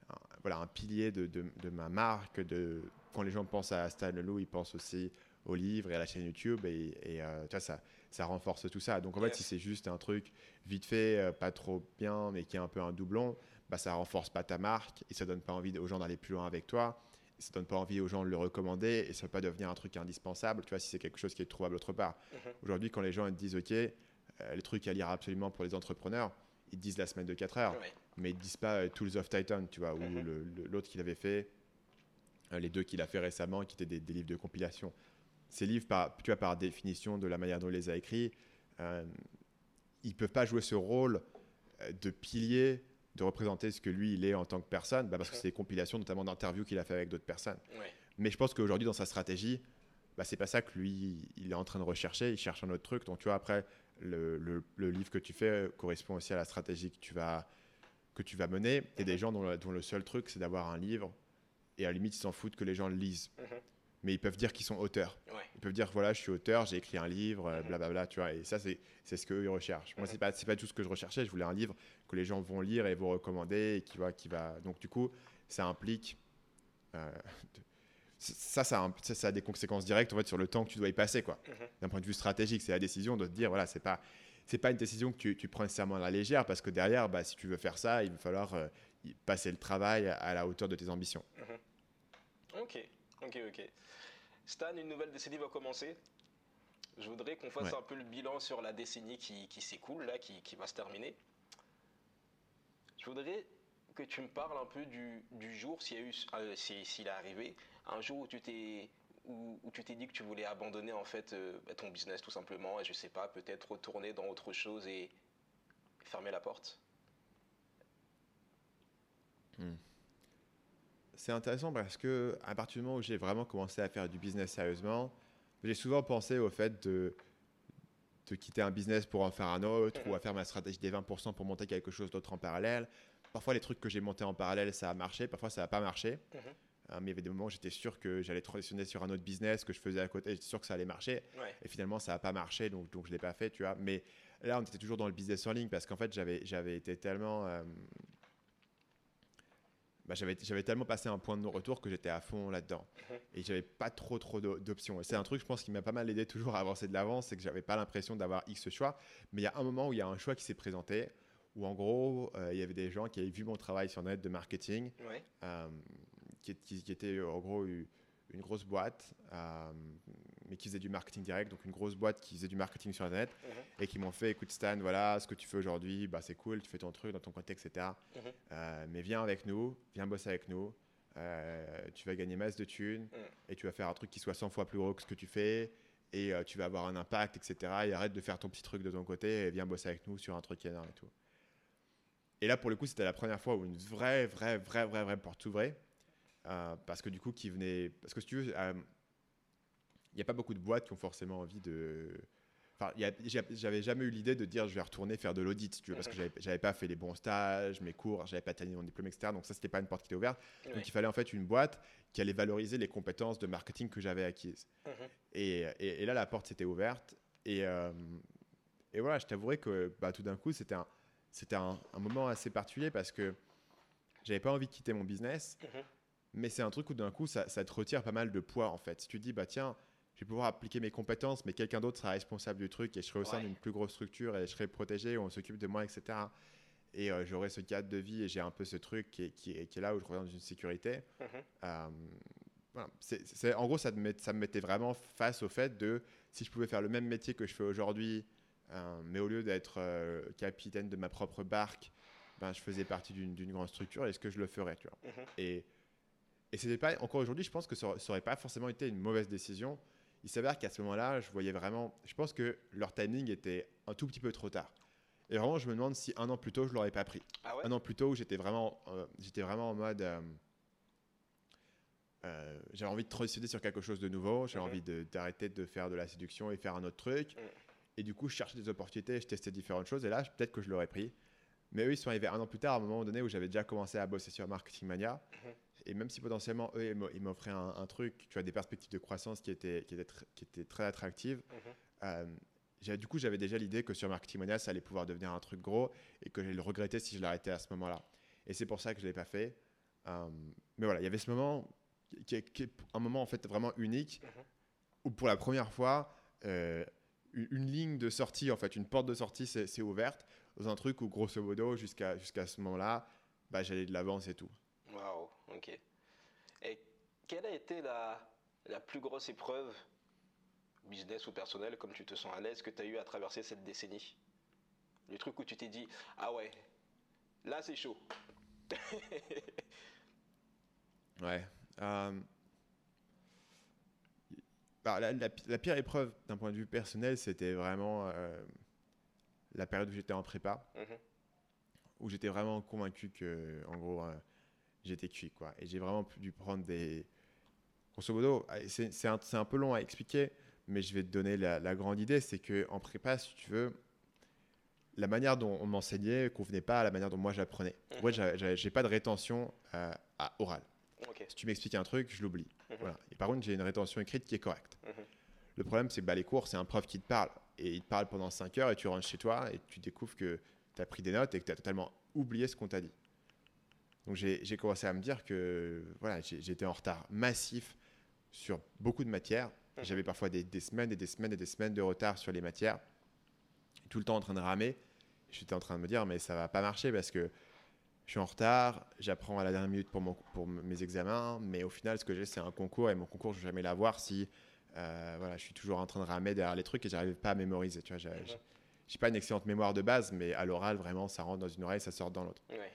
un- voilà, un pilier de, de- de ma marque. De, quand les gens pensent à Stan Leloup, ils pensent aussi au livre et à la chaîne YouTube. Et, et, euh, tu vois, ça, ça renforce tout ça. Donc en fait, si c'est juste un truc vite fait, pas trop bien, mais qui est un peu un doublon, bah, ça renforce pas ta marque et ça donne pas envie aux gens d'aller plus loin avec toi. Ça donne pas envie aux gens de le recommander et ça peut pas devenir un truc indispensable, tu vois, si c'est quelque chose qui est trouvable autre part. Mhm. Aujourd'hui, quand les gens ils disent, OK, euh, les trucs à lire absolument pour les entrepreneurs, ils disent la semaine de 4 heures Ouais. mais ils disent pas euh, Tools of Titan, tu vois, ou Mhm. le- le- l'autre qu'il avait fait, euh, les deux qu'il a fait récemment, qui étaient des, des livres de compilation. Ces livres, par, tu vois, par définition de la manière dont il les a écrits, euh, ils peuvent pas jouer ce rôle de pilier, de représenter ce que lui, il est en tant que personne, bah, parce que Mhm. c'est des compilations, notamment d'interviews qu'il a fait avec d'autres personnes. Ouais. Mais je pense qu'aujourd'hui, dans sa stratégie, bah, c'est pas ça que lui, il est en train de rechercher. Il cherche un autre truc. Donc, tu vois, après, le, le- le livre que tu fais euh, correspond aussi à la stratégie que tu vas, que tu vas mener. Il y a des gens dont, le- dont le seul truc, c'est d'avoir un livre. Et à la limite, ils s'en foutent que les gens le lisent. Mhm. Mais ils peuvent dire qu'ils sont auteurs. Ouais. Ils peuvent dire, voilà, je suis auteur, j'ai écrit un livre, euh, Mhm. blablabla, tu vois. Et ça, c'est ce qu'eux, ils recherchent. Moi, Mhm. c'est pas, c'est pas tout ce que je recherchais. Je voulais un livre que les gens vont lire et vont recommander et qui va, qui va... Donc, du coup, ça implique... euh, ça, ça, a- ça, ça a des conséquences directes en fait, sur le temps que tu dois y passer. Quoi. Mhm. D'un point de vue stratégique, c'est la décision de te dire, voilà, c'est pas... C'est pas une décision que tu, tu prends nécessairement à la légère parce que derrière, bah, si tu veux faire ça, il va falloir euh, passer le travail à la hauteur de tes ambitions. Ok, ok, ok. Stan, une nouvelle décennie va commencer. Je voudrais qu'on fasse Ouais. un peu le bilan sur la décennie qui, qui s'écoule, là, qui, qui va se terminer. Je voudrais que tu me parles un peu du, du jour, s'il y a eu, euh, si- s'il est arrivé, un jour où tu t'es où, où tu t'es dit que tu voulais abandonner en fait euh, bah, ton business tout simplement et je sais pas peut-être retourner dans autre chose et fermer la porte. C'est intéressant parce que à partir du moment où j'ai vraiment commencé à faire du business sérieusement, j'ai souvent pensé au fait de, de quitter un business pour en faire un autre ou à faire ma stratégie des 20% pour monter quelque chose d'autre en parallèle. Parfois, les trucs que j'ai montés en parallèle, ça a marché. Parfois, ça n'a pas marché. Mhm. Euh, mais il y avait des moments où j'étais sûr que j'allais transitionner sur un autre business que je faisais à côté. J'étais sûr que ça allait marcher. Ouais. Et finalement, ça n'a pas marché, donc, donc je ne l'ai pas fait, tu vois. Mais là, on était toujours dans le business en ligne parce qu'en fait, j'avais, j'avais été tellement. euh, bah, j'avais, j'avais tellement passé un point de non-retour que j'étais à fond là-dedans. Mhm. Et j'avais pas trop, trop d'o- d'options. Et c'est un truc, je pense, qui m'a pas mal aidé toujours à avancer de l'avant, c'est que j'avais pas l'impression d'avoir X choix. Mais il y a un moment où il y a un choix qui s'est présenté, où en gros, euh, il y avait des gens qui avaient vu mon travail sur net de marketing Ouais. euh, qui, qui- qui était en gros une grosse boîte, euh, mais qui faisait du marketing direct, donc une grosse boîte qui faisait du marketing sur Internet, Mhm. et qui m'ont fait, écoute Stan, voilà, ce que tu fais aujourd'hui, bah, c'est cool, tu fais ton truc dans ton contexte, etc. Mhm. Euh, mais viens avec nous, viens bosser avec nous, euh, tu vas gagner masse de thunes, Mhm. et tu vas faire un truc qui soit 100 fois plus gros que ce que tu fais, et euh, tu vas avoir un impact, etc. Et arrête de faire ton petit truc de ton côté, et viens bosser avec nous sur un truc énorme et tout. Et là, pour le coup, c'était la première fois où une vraie, vraie, vraie, vraie, vraie porte s'ouvrait. Euh, parce que du coup, qui venait. Parce que si tu veux, euh, il n'y a pas beaucoup de boîtes qui ont forcément envie de. Enfin, j'avais jamais eu l'idée de dire je vais retourner faire de l'audit, si tu veux, parce que j'avais- pas fait les bons stages, mes cours, j'avais pas terminé mon diplôme, etc. Donc ça, c'était pas une porte qui était ouverte. Ouais. Donc il fallait en fait une boîte qui allait valoriser les compétences de marketing que j'avais acquises. Mhm. Et, et- et là, la porte s'était ouverte. Et, euh, et voilà, je t'avouerai que bah, tout d'un coup, c'était un, c'était un, un moment assez particulier parce que j'avais pas envie de quitter mon business. Mhm. Mais c'est un truc où d'un coup, ça, ça te retire pas mal de poids en fait. Si tu te dis, bah tiens, je vais pouvoir appliquer mes compétences, mais quelqu'un d'autre sera responsable du truc et je serai au sein Ouais. d'une plus grosse structure et je serai protégé, on s'occupe de moi, etc. Et euh, j'aurai ce cadre de vie et j'ai un peu ce truc qui est, qui est- qui est là où je reviens dans une sécurité. Mhm. Euh, voilà. En gros, ça, te met- ça me mettait vraiment face au fait de si je pouvais faire le même métier que je fais aujourd'hui, euh, mais au lieu d'être capitaine de ma propre barque, ben, je faisais partie d'une grande structure. Est-ce que je le ferais tu vois Mhm. Et, et c'était pas encore aujourd'hui, je pense que ça aurait- ça aurait pas forcément été une mauvaise décision. Il s'avère qu'à ce moment-là, je voyais vraiment. Je pense que leur timing était un tout petit peu trop tard. Et vraiment, je me demande si un an plus tôt, je l'aurais pas pris. Ah ouais? Un an plus tôt, j'étais vraiment, euh, j'étais vraiment en mode. euh, euh, j'avais envie de transitionner sur quelque chose de nouveau. J'avais Mhm. envie d'arrêter de, faire de la séduction et faire un autre truc. Mhm. Et du coup, je cherchais des opportunités, je testais différentes choses. Et là, peut-être que je l'aurais pris. Mais eux, ils sont arrivés un an plus tard, à un moment donné où j'avais déjà commencé à bosser sur Marketing Mania. Mhm. Et même si potentiellement, eux, ils m'o- ils m'offraient un, un truc, tu as des perspectives de croissance qui étaient, qui étaient, tr- qui étaient très attractives. Mhm. Euh, du coup, j'avais déjà l'idée que sur Marketing Mania, ça allait pouvoir devenir un truc gros et que j'allais le regretter si je l'arrêtais à ce moment-là. Et c'est pour ça que je ne l'ai pas fait. Euh, mais voilà, il y avait ce moment qui est, qui est un moment en fait vraiment unique Mhm. où pour la première fois, euh, une, une ligne de sortie, en fait, une porte de sortie s'est ouverte dans un truc où grosso modo, jusqu'à jusqu'à ce moment-là, bah, j'allais de l'avant, c'est tout. Ok. Et quelle a été la, la plus grosse épreuve, business ou personnelle, comme tu te sens à l'aise, que tu as eu à traverser cette décennie? Le truc où tu t'es dit, ah ouais, là c'est chaud. Ouais. Euh, bah, la, la pi- la pire épreuve d'un point de vue personnel, c'était vraiment euh, la période où j'étais en prépa, Mhm. où j'étais vraiment convaincu que, en gros, euh, j'étais cuit, quoi. Et j'ai vraiment dû prendre des. Grosso modo, ah, c'est un, peu long à expliquer, mais je vais te donner la, la grande idée c'est que en prépa, si tu veux, la manière dont on m'enseignait convenait pas à la manière dont moi j'apprenais. Mhm. Moi, j'a- j'a- j'ai pas de rétention euh, à oral. Ok. Si tu m'expliques un truc, je l'oublie. Mhm. Voilà. Et par contre, j'ai une rétention écrite qui est correcte. Mhm. Le problème, c'est que bah, les cours, c'est un prof qui te parle. Et il te parle pendant 5 heures et tu rentres chez toi et tu découvres que tu as pris des notes et que tu as totalement oublié ce qu'on t'a dit. Donc j'ai commencé à me dire que voilà, j'étais en retard massif sur beaucoup de matières. Mhm. J'avais parfois des, des semaines et des semaines et des semaines de retard sur les matières. Tout le temps en train de ramer. J'étais en train de me dire, mais ça va pas marcher parce que je suis en retard, j'apprends à la dernière minute pour, mon, pour m- mes examens, mais au final, ce que j'ai, c'est un concours et mon concours, je ne vais jamais l'avoir si euh, voilà, je suis toujours en train de ramer derrière les trucs et j'arrive pas à mémoriser. Tu vois, Mhm. j'ai pas une excellente mémoire de base, mais à l'oral, vraiment, ça rentre dans une oreille, ça sort dans l'autre. Ouais.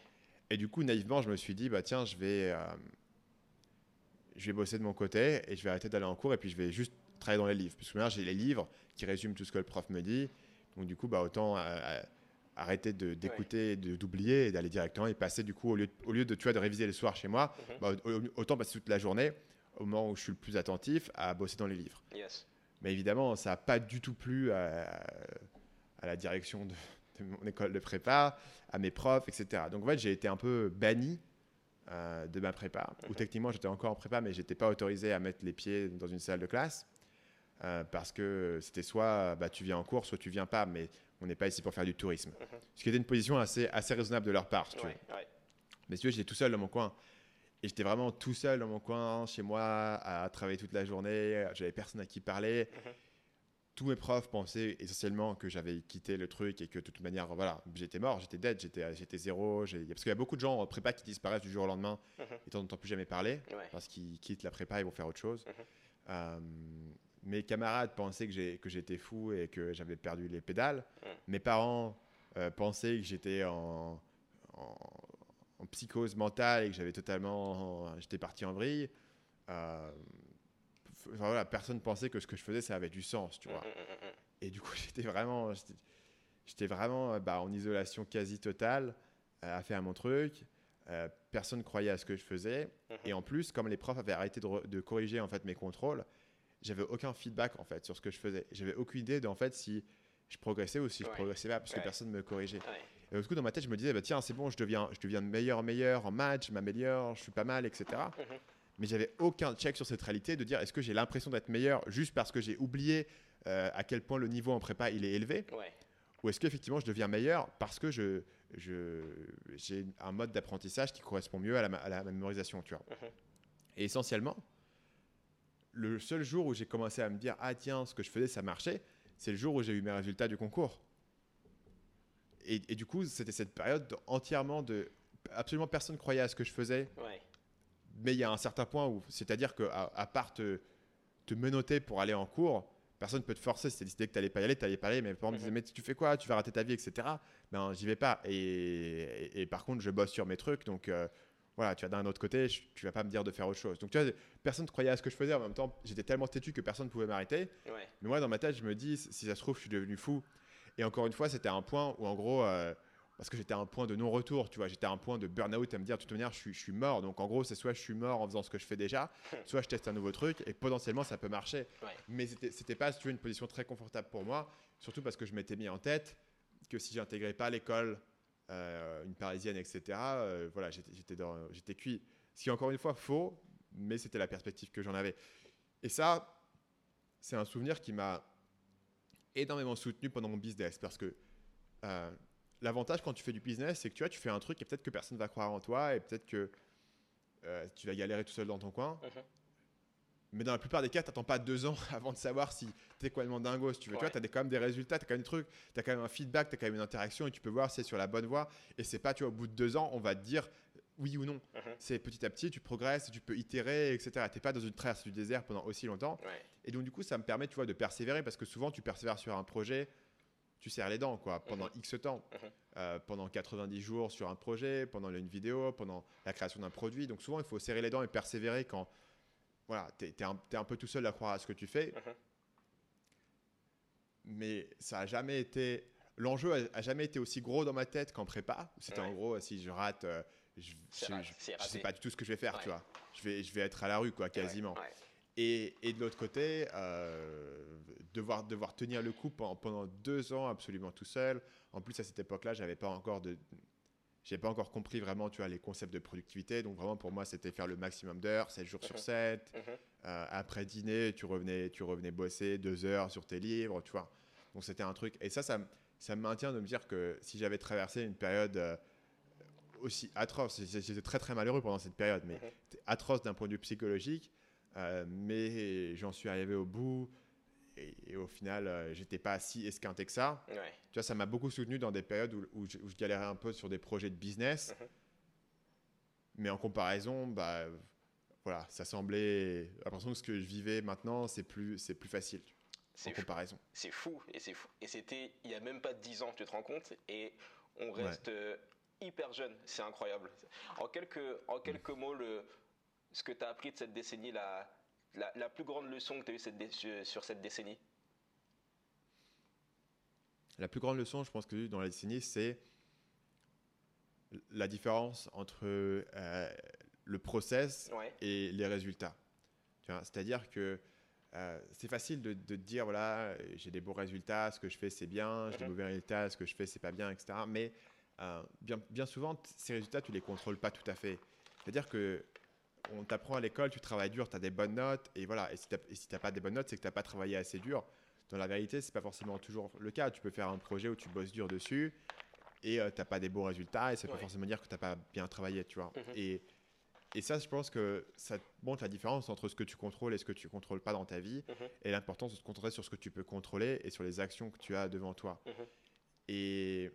Et du coup, naïvement, je me suis dit, bah tiens, je vais, euh, je vais bosser de mon côté et je vais arrêter d'aller en cours et puis je vais juste travailler dans les livres. Parce que j'ai les livres qui résument tout ce que le prof me dit. Donc du coup, bah autant euh, euh, arrêter d'écouter, d'oublier et d'aller directement et passer du coup, au lieu de, au lieu de, tu vois, de réviser le soir chez moi, Mhm. bah, au- autant passer toute la journée, au moment où je suis le plus attentif, à bosser dans les livres. Yes. Mais évidemment, ça n'a pas du tout plu à, à la direction de mon école de prépa, à mes profs, etc. Donc en fait, j'ai été un peu banni euh, de ma prépa, où Mhm. techniquement j'étais encore en prépa, mais j'étais pas autorisé à mettre les pieds dans une salle de classe. euh, parce que c'était soit bah, tu viens en cours, soit tu viens pas, mais on n'est pas ici pour faire du tourisme. Mhm. Ce qui était une position assez, assez raisonnable de leur part, si tu veux. Ouais, ouais. Mais si tu veux, j'étais tout seul dans mon coin. Et j'étais vraiment tout seul dans mon coin, chez moi, à travailler toute la journée. J'avais personne à qui parler. Mhm. Tous mes profs pensaient essentiellement que j'avais quitté le truc et que de toute manière, voilà, j'étais mort, j'étais dead, j'étais, j'étais zéro. j'ai- Parce qu'il y a beaucoup de gens en prépa qui disparaissent du jour au lendemain Mhm. et t'en entends plus jamais parler Ouais. parce qu'ils quittent la prépa, ils vont faire autre chose. Mhm. Euh, mes camarades pensaient que, j'ai, que j'étais fou et que j'avais perdu les pédales. Mes parents euh, pensaient que j'étais en, en, en psychose mentale et que j'avais totalement, j'étais parti en vrille. Euh, enfin, voilà, personne pensait que ce que je faisais, ça avait du sens, tu vois. Mhm, mhm, mhm. Et du coup, j'étais vraiment, j'étais, vraiment euh, bah, en isolation quasi totale euh, à faire mon truc. Euh, personne croyait à ce que je faisais. Mhm. Et en plus, comme les profs avaient arrêté de, corriger en fait mes contrôles, j'avais aucun feedback en fait sur ce que je faisais. J'avais aucune idée de en fait si je progressais ou si je Ouais. progressais pas parce que Ouais. personne ne me corrigeait. Ouais. Et du coup, dans ma tête, je me disais, bah, tiens, c'est bon, je deviens, je deviens meilleur, meilleur en maths, je m'améliore, je suis pas mal, etc. Mais j'avais aucun check sur cette réalité de dire, est-ce que j'ai l'impression d'être meilleur juste parce que j'ai oublié euh, à quel point le niveau en prépa il est élevé, Ouais. ou est-ce qu'effectivement je deviens meilleur parce que je, je, j'ai un mode d'apprentissage qui correspond mieux à la, à la mémorisation, tu vois? Mhm. Et essentiellement, le seul jour où j'ai commencé à me dire, ah tiens, ce que je faisais, ça marchait, c'est le jour où j'ai eu mes résultats du concours. Et, et du coup, c'était cette période de- entièrement de... Absolument personne croyait à ce que je faisais, Ouais. Mais il y a un certain point où, c'est-à-dire qu'à à part te, te menotter pour aller en cours, personne peut te forcer. Si tu décidé que tu n'allais pas y aller, tu n'allais pas y aller. Mais mes parents me disaient, Mhm. mais tu fais quoi? Tu vas rater ta vie, etc. Ben, j'y vais pas. Et, et- et par contre, je bosse sur mes trucs. Donc, euh, voilà, tu vois, d'un autre côté, je- tu vas pas me dire de faire autre chose. Donc, tu vois, personne ne croyait à ce que je faisais. En même temps, j'étais tellement têtu que personne ne pouvait m'arrêter. Ouais. Mais moi, dans ma tête, je me dis, si ça se trouve, je suis devenu fou. Et encore une fois, c'était un point où, en gros, euh, parce que j'étais à un point de non-retour, tu vois, j'étais à un point de burn-out à me dire, de toute manière, je suis, je suis mort. Donc, en gros, c'est soit je suis mort en faisant ce que je fais déjà, soit je teste un nouveau truc et potentiellement, ça peut marcher. Ouais. Mais c'était pas, si tu veux, une position très confortable pour moi, surtout parce que je m'étais mis en tête que si j'intégrais pas l'école, euh, une parisienne, etc., euh, voilà, j'étais- j'étais dans- j'étais cuit. Ce qui est encore une fois faux, mais c'était la perspective que j'en avais. Et ça, c'est un souvenir qui m'a énormément soutenu pendant mon business parce que euh, l'avantage quand tu fais du business, c'est que tu vois, tu fais un truc et peut-être que personne va croire en toi et peut-être que euh, tu vas galérer tout seul dans ton coin. Mhm. Mais dans la plupart des cas, tu n'attends pas deux ans avant de savoir si tu es complètement dingo. Si tu veux, tu vois, as quand même des résultats, tu as quand même des trucs, tu as quand même un feedback, tu as quand même une interaction et tu peux voir si c'est sur la bonne voie. Et c'est pas, tu vois, au bout de deux ans, on va te dire oui ou non. Mhm. C'est petit à petit, tu progresses, tu peux itérer, etc. Tu n'es pas dans une traverse du désert pendant aussi longtemps. Ouais. Et donc, du coup, ça me permet, tu vois, de persévérer parce que souvent, tu persévères sur un projet, tu serres les dents, quoi, pendant X temps. Mhm. Euh, pendant 90 jours sur un projet, pendant une vidéo, pendant la création d'un produit. Donc, souvent, il faut serrer les dents et persévérer quand, voilà, tu es, un, t'es un peu tout seul à croire à ce que tu fais. Mhm. Mais ça a jamais été. L'enjeu a, a jamais été aussi gros dans ma tête qu'en prépa. C'était en gros, si je rate, euh, je, je sais pas du tout ce que je vais faire, Ouais. tu vois. Je vais, je vais être à la rue, quoi, quasiment. Ouais, ouais. Et, et de l'autre côté, euh, devoir, devoir tenir le coup pendant, pendant deux ans absolument tout seul. En plus, à cette époque-là, j'avais pas encore de. J'ai pas encore compris vraiment, tu vois, les concepts de productivité. Donc vraiment, pour moi, c'était faire le maximum d'heures, 7 jours sur Mhm. 7. Mhm. Euh, après dîner, tu revenais, tu revenais bosser deux heures sur tes livres, tu vois. Donc c'était un truc. Et ça, ça, me- ça me maintient de me dire que si j'avais traversé une période euh, aussi atroce, j'étais très très malheureux pendant cette période, mais Mhm. atroce d'un point de vue psychologique, euh, mais j'en suis arrivé au bout. Et, et au final, euh, j'étais pas si esquinté que ça. Ouais. Tu vois, ça m'a beaucoup soutenu dans des périodes où, où je, où je galérais un peu sur des projets de business. Mhm. Mais en comparaison, bah, voilà, ça semblait. j'ai l'impression que ce que je vivais maintenant, c'est plus, c'est plus facile en C'est fou. comparaison. C'est fou et c'est fou. Et c'était il y a même pas 10 ans, tu te rends compte Et on reste euh, hyper jeune, c'est incroyable. En quelques, en quelques mots, le, ce que tu as appris de cette décennie, la, la, la plus grande leçon que tu as eue cette sur- cette décennie? La plus grande leçon, je pense que j'ai eue dans la décennie, c'est la différence entre euh, le process Ouais. et les résultats. C'est-à-dire que euh, c'est facile de, de dire voilà, j'ai des bons résultats, ce que je fais c'est bien, j'ai des Mhm. mauvais résultats, ce que je fais c'est pas bien, etc. Mais euh, bien, bien souvent, ces résultats, tu les contrôles pas tout à fait. C'est-à-dire que on t'apprend à l'école, tu travailles dur, tu as des bonnes notes, et voilà. Et si tu n'as pas des bonnes notes, c'est que tu n'as pas travaillé assez dur. Dans la vérité, c'est pas forcément toujours le cas. Tu peux faire un projet où tu bosses dur dessus et tu n'as pas des bons résultats, et ça peut Ouais. forcément dire que tu n'as pas bien travaillé, tu vois. Mhm. Et et ça, je pense que ça montre la différence entre ce que tu contrôles et ce que tu contrôles pas dans ta vie, Mhm. et l'importance de se concentrer sur ce que tu peux contrôler et sur les actions que tu as devant toi. Mhm. Et,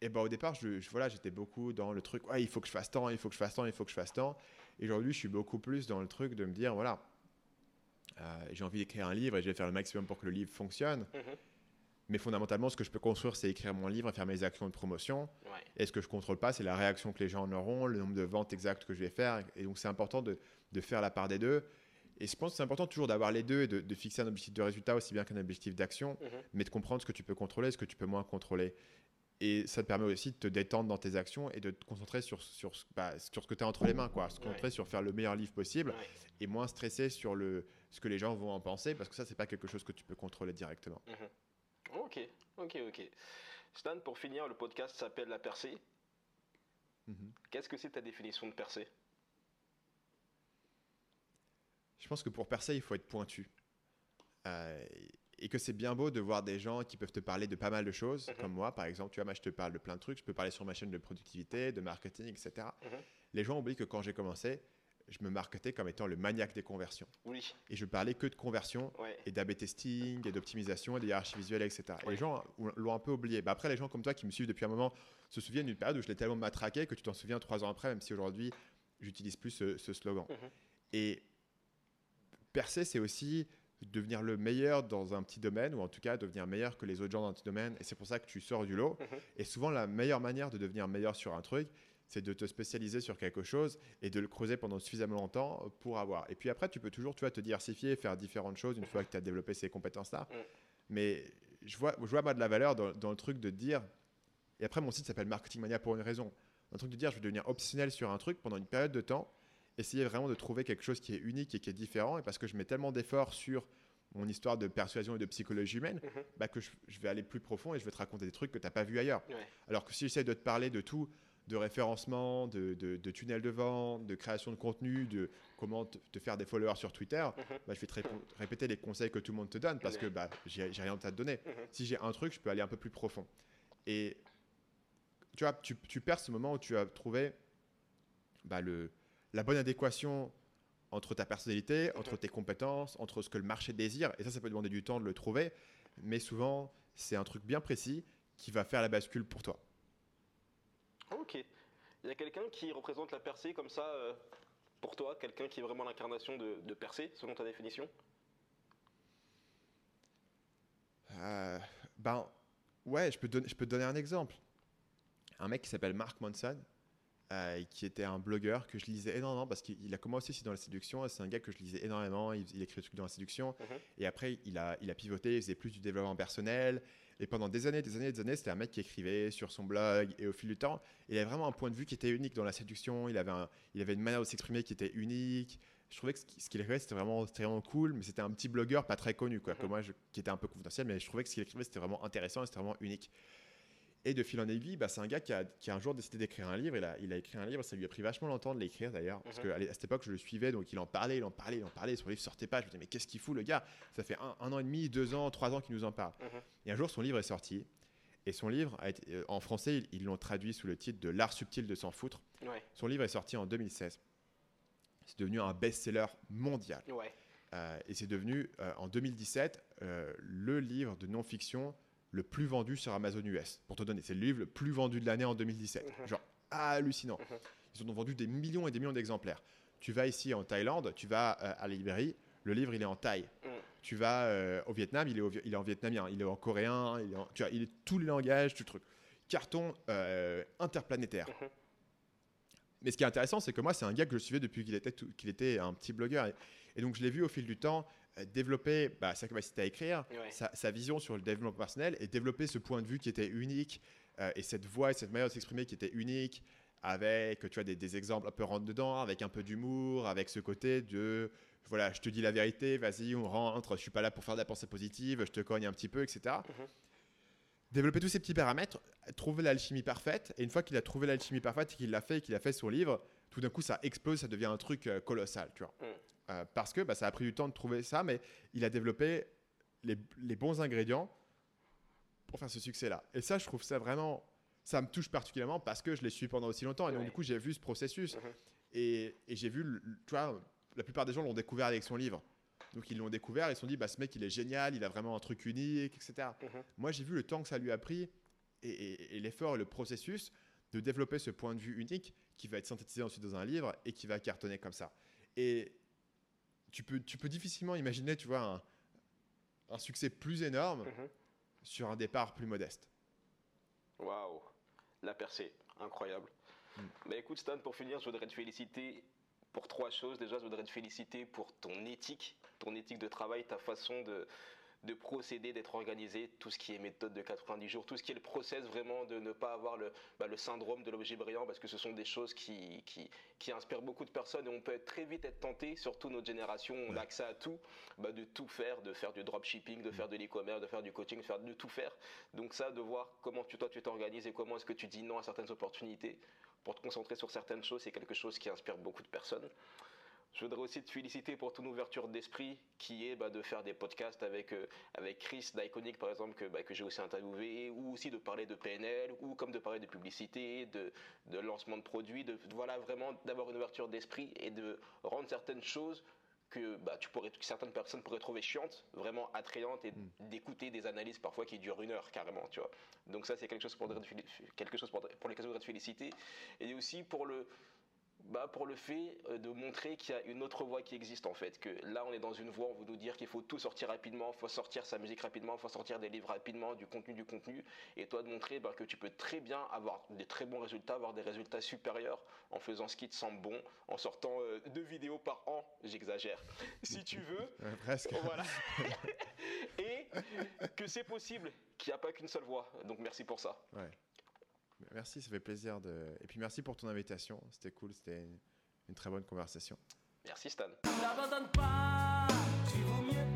et bah, au départ, je, je- voilà, j'étais beaucoup dans le truc, ouais, il faut que je fasse tant, il faut que je fasse tant, il faut que je fasse tant. Et aujourd'hui, je suis beaucoup plus dans le truc de me dire, voilà, euh, j'ai envie d'écrire un livre et je vais faire le maximum pour que le livre fonctionne. Mhm. Mais fondamentalement, ce que je peux construire, c'est écrire mon livre et faire mes actions de promotion. Ouais. Et ce que je contrôle pas, c'est la réaction que les gens en auront, le nombre de ventes exactes que je vais faire. Et donc, c'est important de, de faire la part des deux. Et je pense que c'est important toujours d'avoir les deux et de, de fixer un objectif de résultat aussi bien qu'un objectif d'action, Mhm. mais de comprendre ce que tu peux contrôler et ce que tu peux moins contrôler. Et ça te permet aussi de te détendre dans tes actions et de te concentrer sur, sur, ce- bah, sur ce que tu as entre les mains. Quoi. Se concentrer sur faire le meilleur livre possible Ouais. et moins stresser sur le, ce que les gens vont en penser parce que ça, c'est pas quelque chose que tu peux contrôler directement. Ok, ok, ok. Stan, pour finir, le podcast s'appelle La Percée. Mhm. Qu'est-ce que c'est ta définition de percée? Je pense que pour percer, il faut être pointu. Euh, et que c'est bien beau de voir des gens qui peuvent te parler de pas mal de choses, Mhm. comme moi, par exemple. Tu vois, moi, je te parle de plein de trucs. Je peux parler sur ma chaîne de productivité, de marketing, etc. Mhm. Les gens oublient que quand j'ai commencé, je me marketais comme étant le maniaque des conversions. Oui, Et je parlais que de conversions ouais. et d'AB testing et d'optimisation et de hiérarchie visuelle, etc. Et les gens l'ont un peu oublié. Bah, après, les gens comme toi qui me suivent depuis un moment se souviennent d'une période où je l'ai tellement matraqué que tu t'en souviens trois ans après, même si aujourd'hui, j'utilise plus ce, ce slogan. Mhm. Et percer, c'est aussi devenir le meilleur dans un petit domaine, ou en tout cas devenir meilleur que les autres gens dans un petit domaine. Et c'est pour ça que tu sors du lot. Mhm. Et souvent, la meilleure manière de devenir meilleur sur un truc, c'est de te spécialiser sur quelque chose et de le creuser pendant suffisamment longtemps pour avoir. Et puis après, tu peux toujours tu vois, te diversifier, faire différentes choses une fois que tu as développé ces compétences-là. Mm. Mais je vois, je vois moi de la valeur dans, dans le truc de dire. Et après, mon site s'appelle Marketing Mania pour une raison. Un truc de dire, je vais devenir obsessionnel sur un truc pendant une période de temps, essayer vraiment de trouver quelque chose qui est unique et qui est différent. Et parce que je mets tellement d'efforts sur mon histoire de persuasion et de psychologie humaine, mhm. bah que je, vais aller plus profond et je vais te raconter des trucs que tu n'as pas vu ailleurs. Alors que si j'essaie de te parler de tout, de référencement, de, de, de tunnel de vente, de création de contenu, de comment te, faire des followers sur Twitter, mhm. bah, je vais te répéter les conseils que tout le monde te donne parce que bah, j'ai rien à te donner. Mhm. Si j'ai un truc, je peux aller un peu plus profond. Et tu vois, tu, tu perds ce moment où tu as trouvé bah, le, la bonne adéquation entre ta personnalité, entre tes compétences, entre ce que le marché désire. Et ça, ça peut demander du temps de le trouver. Mais souvent, c'est un truc bien précis qui va faire la bascule pour toi. Ok. Il y a quelqu'un qui représente la percée comme ça euh, pour toi Quelqu'un qui est vraiment l'incarnation de, de percée, selon ta définition? Euh, Ben, ouais, je peux, je peux te donner un exemple. Un mec qui s'appelle Mark Monson, euh, qui était un blogueur que je lisais énormément parce qu'il a commencé aussi dans la séduction. C'est un gars que je lisais énormément. Il, écrit des trucs dans la séduction. Mhm. Et après, il a, il a pivoté, il faisait plus du développement personnel. Et pendant des années, des années, des années, c'était un mec qui écrivait sur son blog. Et au fil du temps, il avait vraiment un point de vue qui était unique dans la séduction. Il avait, il avait une manière de s'exprimer qui était unique. Je trouvais que ce qu'il écrivait, c'était vraiment, vraiment cool. Mais c'était un petit blogueur pas très connu, quoi, que mhm. moi, qui était un peu confidentiel. Mais je trouvais que ce qu'il écrivait, c'était vraiment intéressant et c'était vraiment unique. Et de fil en aiguille, bah, c'est un gars qui a, qui a, un jour décidé d'écrire un livre. Il a, il a écrit un livre, ça lui a pris vachement longtemps de l'écrire d'ailleurs. Parce mhm. qu'à cette époque, je le suivais, donc il en parlait, il en parlait, il en parlait. Son livre sortait pas. Je me disais, mais qu'est-ce qu'il fout le gars? Ça fait un, an et demi, deux ans, trois ans qu'il nous en parle. Mhm. Et un jour, son livre est sorti. Et son livre, a été, euh, en français, ils l'ont traduit sous le titre de L'art subtil de s'en foutre. Son livre est sorti en 2016. C'est devenu un best-seller mondial. Euh, et c'est devenu, euh, en 2017, le livre de non-fiction le plus vendu sur Amazon US. Pour te donner, c'est le livre le plus vendu de l'année en 2017. Mhm. Genre hallucinant. Mhm. Ils ont vendu des millions et des millions d'exemplaires. Tu vas ici en Thaïlande, tu vas euh, à la librairie, le livre il est en thaï. Mhm. Tu vas euh, au Vietnam, il est, il est en vietnamien, il est en coréen, il est, tu vois, il est tous les langages, tout truc. Carton euh, interplanétaire. Mais ce qui est intéressant, c'est que moi, c'est un gars que je suivais depuis qu'il était, qu'il était un petit blogueur. et donc, je l'ai vu au fil du temps développer bah, sa capacité à écrire, sa, vision sur le développement personnel et développer ce point de vue qui était unique euh, et cette voix et cette manière de s'exprimer qui était unique avec tu vois, des, exemples un peu rentre dedans, avec un peu d'humour, avec ce côté de voilà, je te dis la vérité, vas-y, on rentre, je suis pas là pour faire de la pensée positive, je te cogne un petit peu, etc. Mhm. Développer tous ces petits paramètres, trouver l'alchimie parfaite, et une fois qu'il a trouvé l'alchimie parfaite et qu'il l'a fait et qu'il a fait son livre, tout d'un coup ça explose, ça devient un truc euh, colossal, tu vois. Mm. Euh, parce que bah, ça a pris du temps de trouver ça, mais il a développé les, bons ingrédients pour faire ce succès-là. Et ça, je trouve ça vraiment, ça me touche particulièrement parce que je l'ai suivi pendant aussi longtemps. Et donc, du coup, j'ai vu ce processus. Mhm. Et, j'ai vu, tu vois, la plupart des gens l'ont découvert avec son livre. Donc, ils l'ont découvert, ils se sont dit, bah, ce mec, il est génial, il a vraiment un truc unique, etc. Mhm. Moi, j'ai vu le temps que ça lui a pris et, et l'effort et le processus de développer ce point de vue unique qui va être synthétisé ensuite dans un livre et qui va cartonner comme ça. Et, tu peux, tu peux difficilement imaginer, tu vois, un, un succès plus énorme mhm. sur un départ plus modeste. Waouh, la percée, incroyable. Mm. Mais écoute Stan, pour finir, je voudrais te féliciter pour trois choses. Déjà, je voudrais te féliciter pour ton éthique, ton éthique de travail, ta façon de, de procéder, d'être organisé, tout ce qui est méthode de 90 jours, tout ce qui est le process vraiment de ne pas avoir le, bah, le syndrome de l'objet brillant, parce que ce sont des choses qui, qui, qui, inspirent beaucoup de personnes et on peut très vite être tenté, surtout notre génération, on a accès à tout, bah, de tout faire, de faire du dropshipping, de faire de l'e-commerce, de faire du coaching, de faire de tout faire. Donc ça, de voir comment tu, toi tu t'organises et comment est-ce que tu dis non à certaines opportunités pour te concentrer sur certaines choses, c'est quelque chose qui inspire beaucoup de personnes. Je voudrais aussi te féliciter pour ton ouverture d'esprit qui est bah, de faire des podcasts avec, euh, avec Chris d'Iconic par exemple que, bah, que j'ai aussi interviewé ou aussi de parler de PNL ou comme de parler de publicité, de, de lancement de produits, de, voilà vraiment d'avoir une ouverture d'esprit et de rendre certaines choses que bah, tu pourrais, certaines personnes pourraient trouver chiantes, vraiment attrayantes et mm. d'écouter des analyses parfois qui durent une heure carrément, tu vois. Donc ça c'est quelque chose pour quelque chose pour, pour lequel je voudrais te féliciter et aussi pour le bah, pour le fait euh, de montrer qu'il y a une autre voie qui existe en fait. Que là, on est dans une voie, on veut nous dire qu'il faut tout sortir rapidement, il faut sortir sa musique rapidement, il faut sortir des livres rapidement, du contenu, du contenu. Et toi, de montrer bah, que tu peux très bien avoir des très bons résultats, avoir des résultats supérieurs en faisant ce qui te semble bon, en sortant euh, deux vidéos par an, j'exagère, si tu veux. presque. Voilà. Et que c'est possible, qu'il n'y a pas qu'une seule voie. Donc merci pour ça. Ouais. Merci, ça fait plaisir de. Et puis merci pour ton invitation. C'était cool, c'était une, très bonne conversation. Merci Stan. N'abandonne pas, tu vaux mieux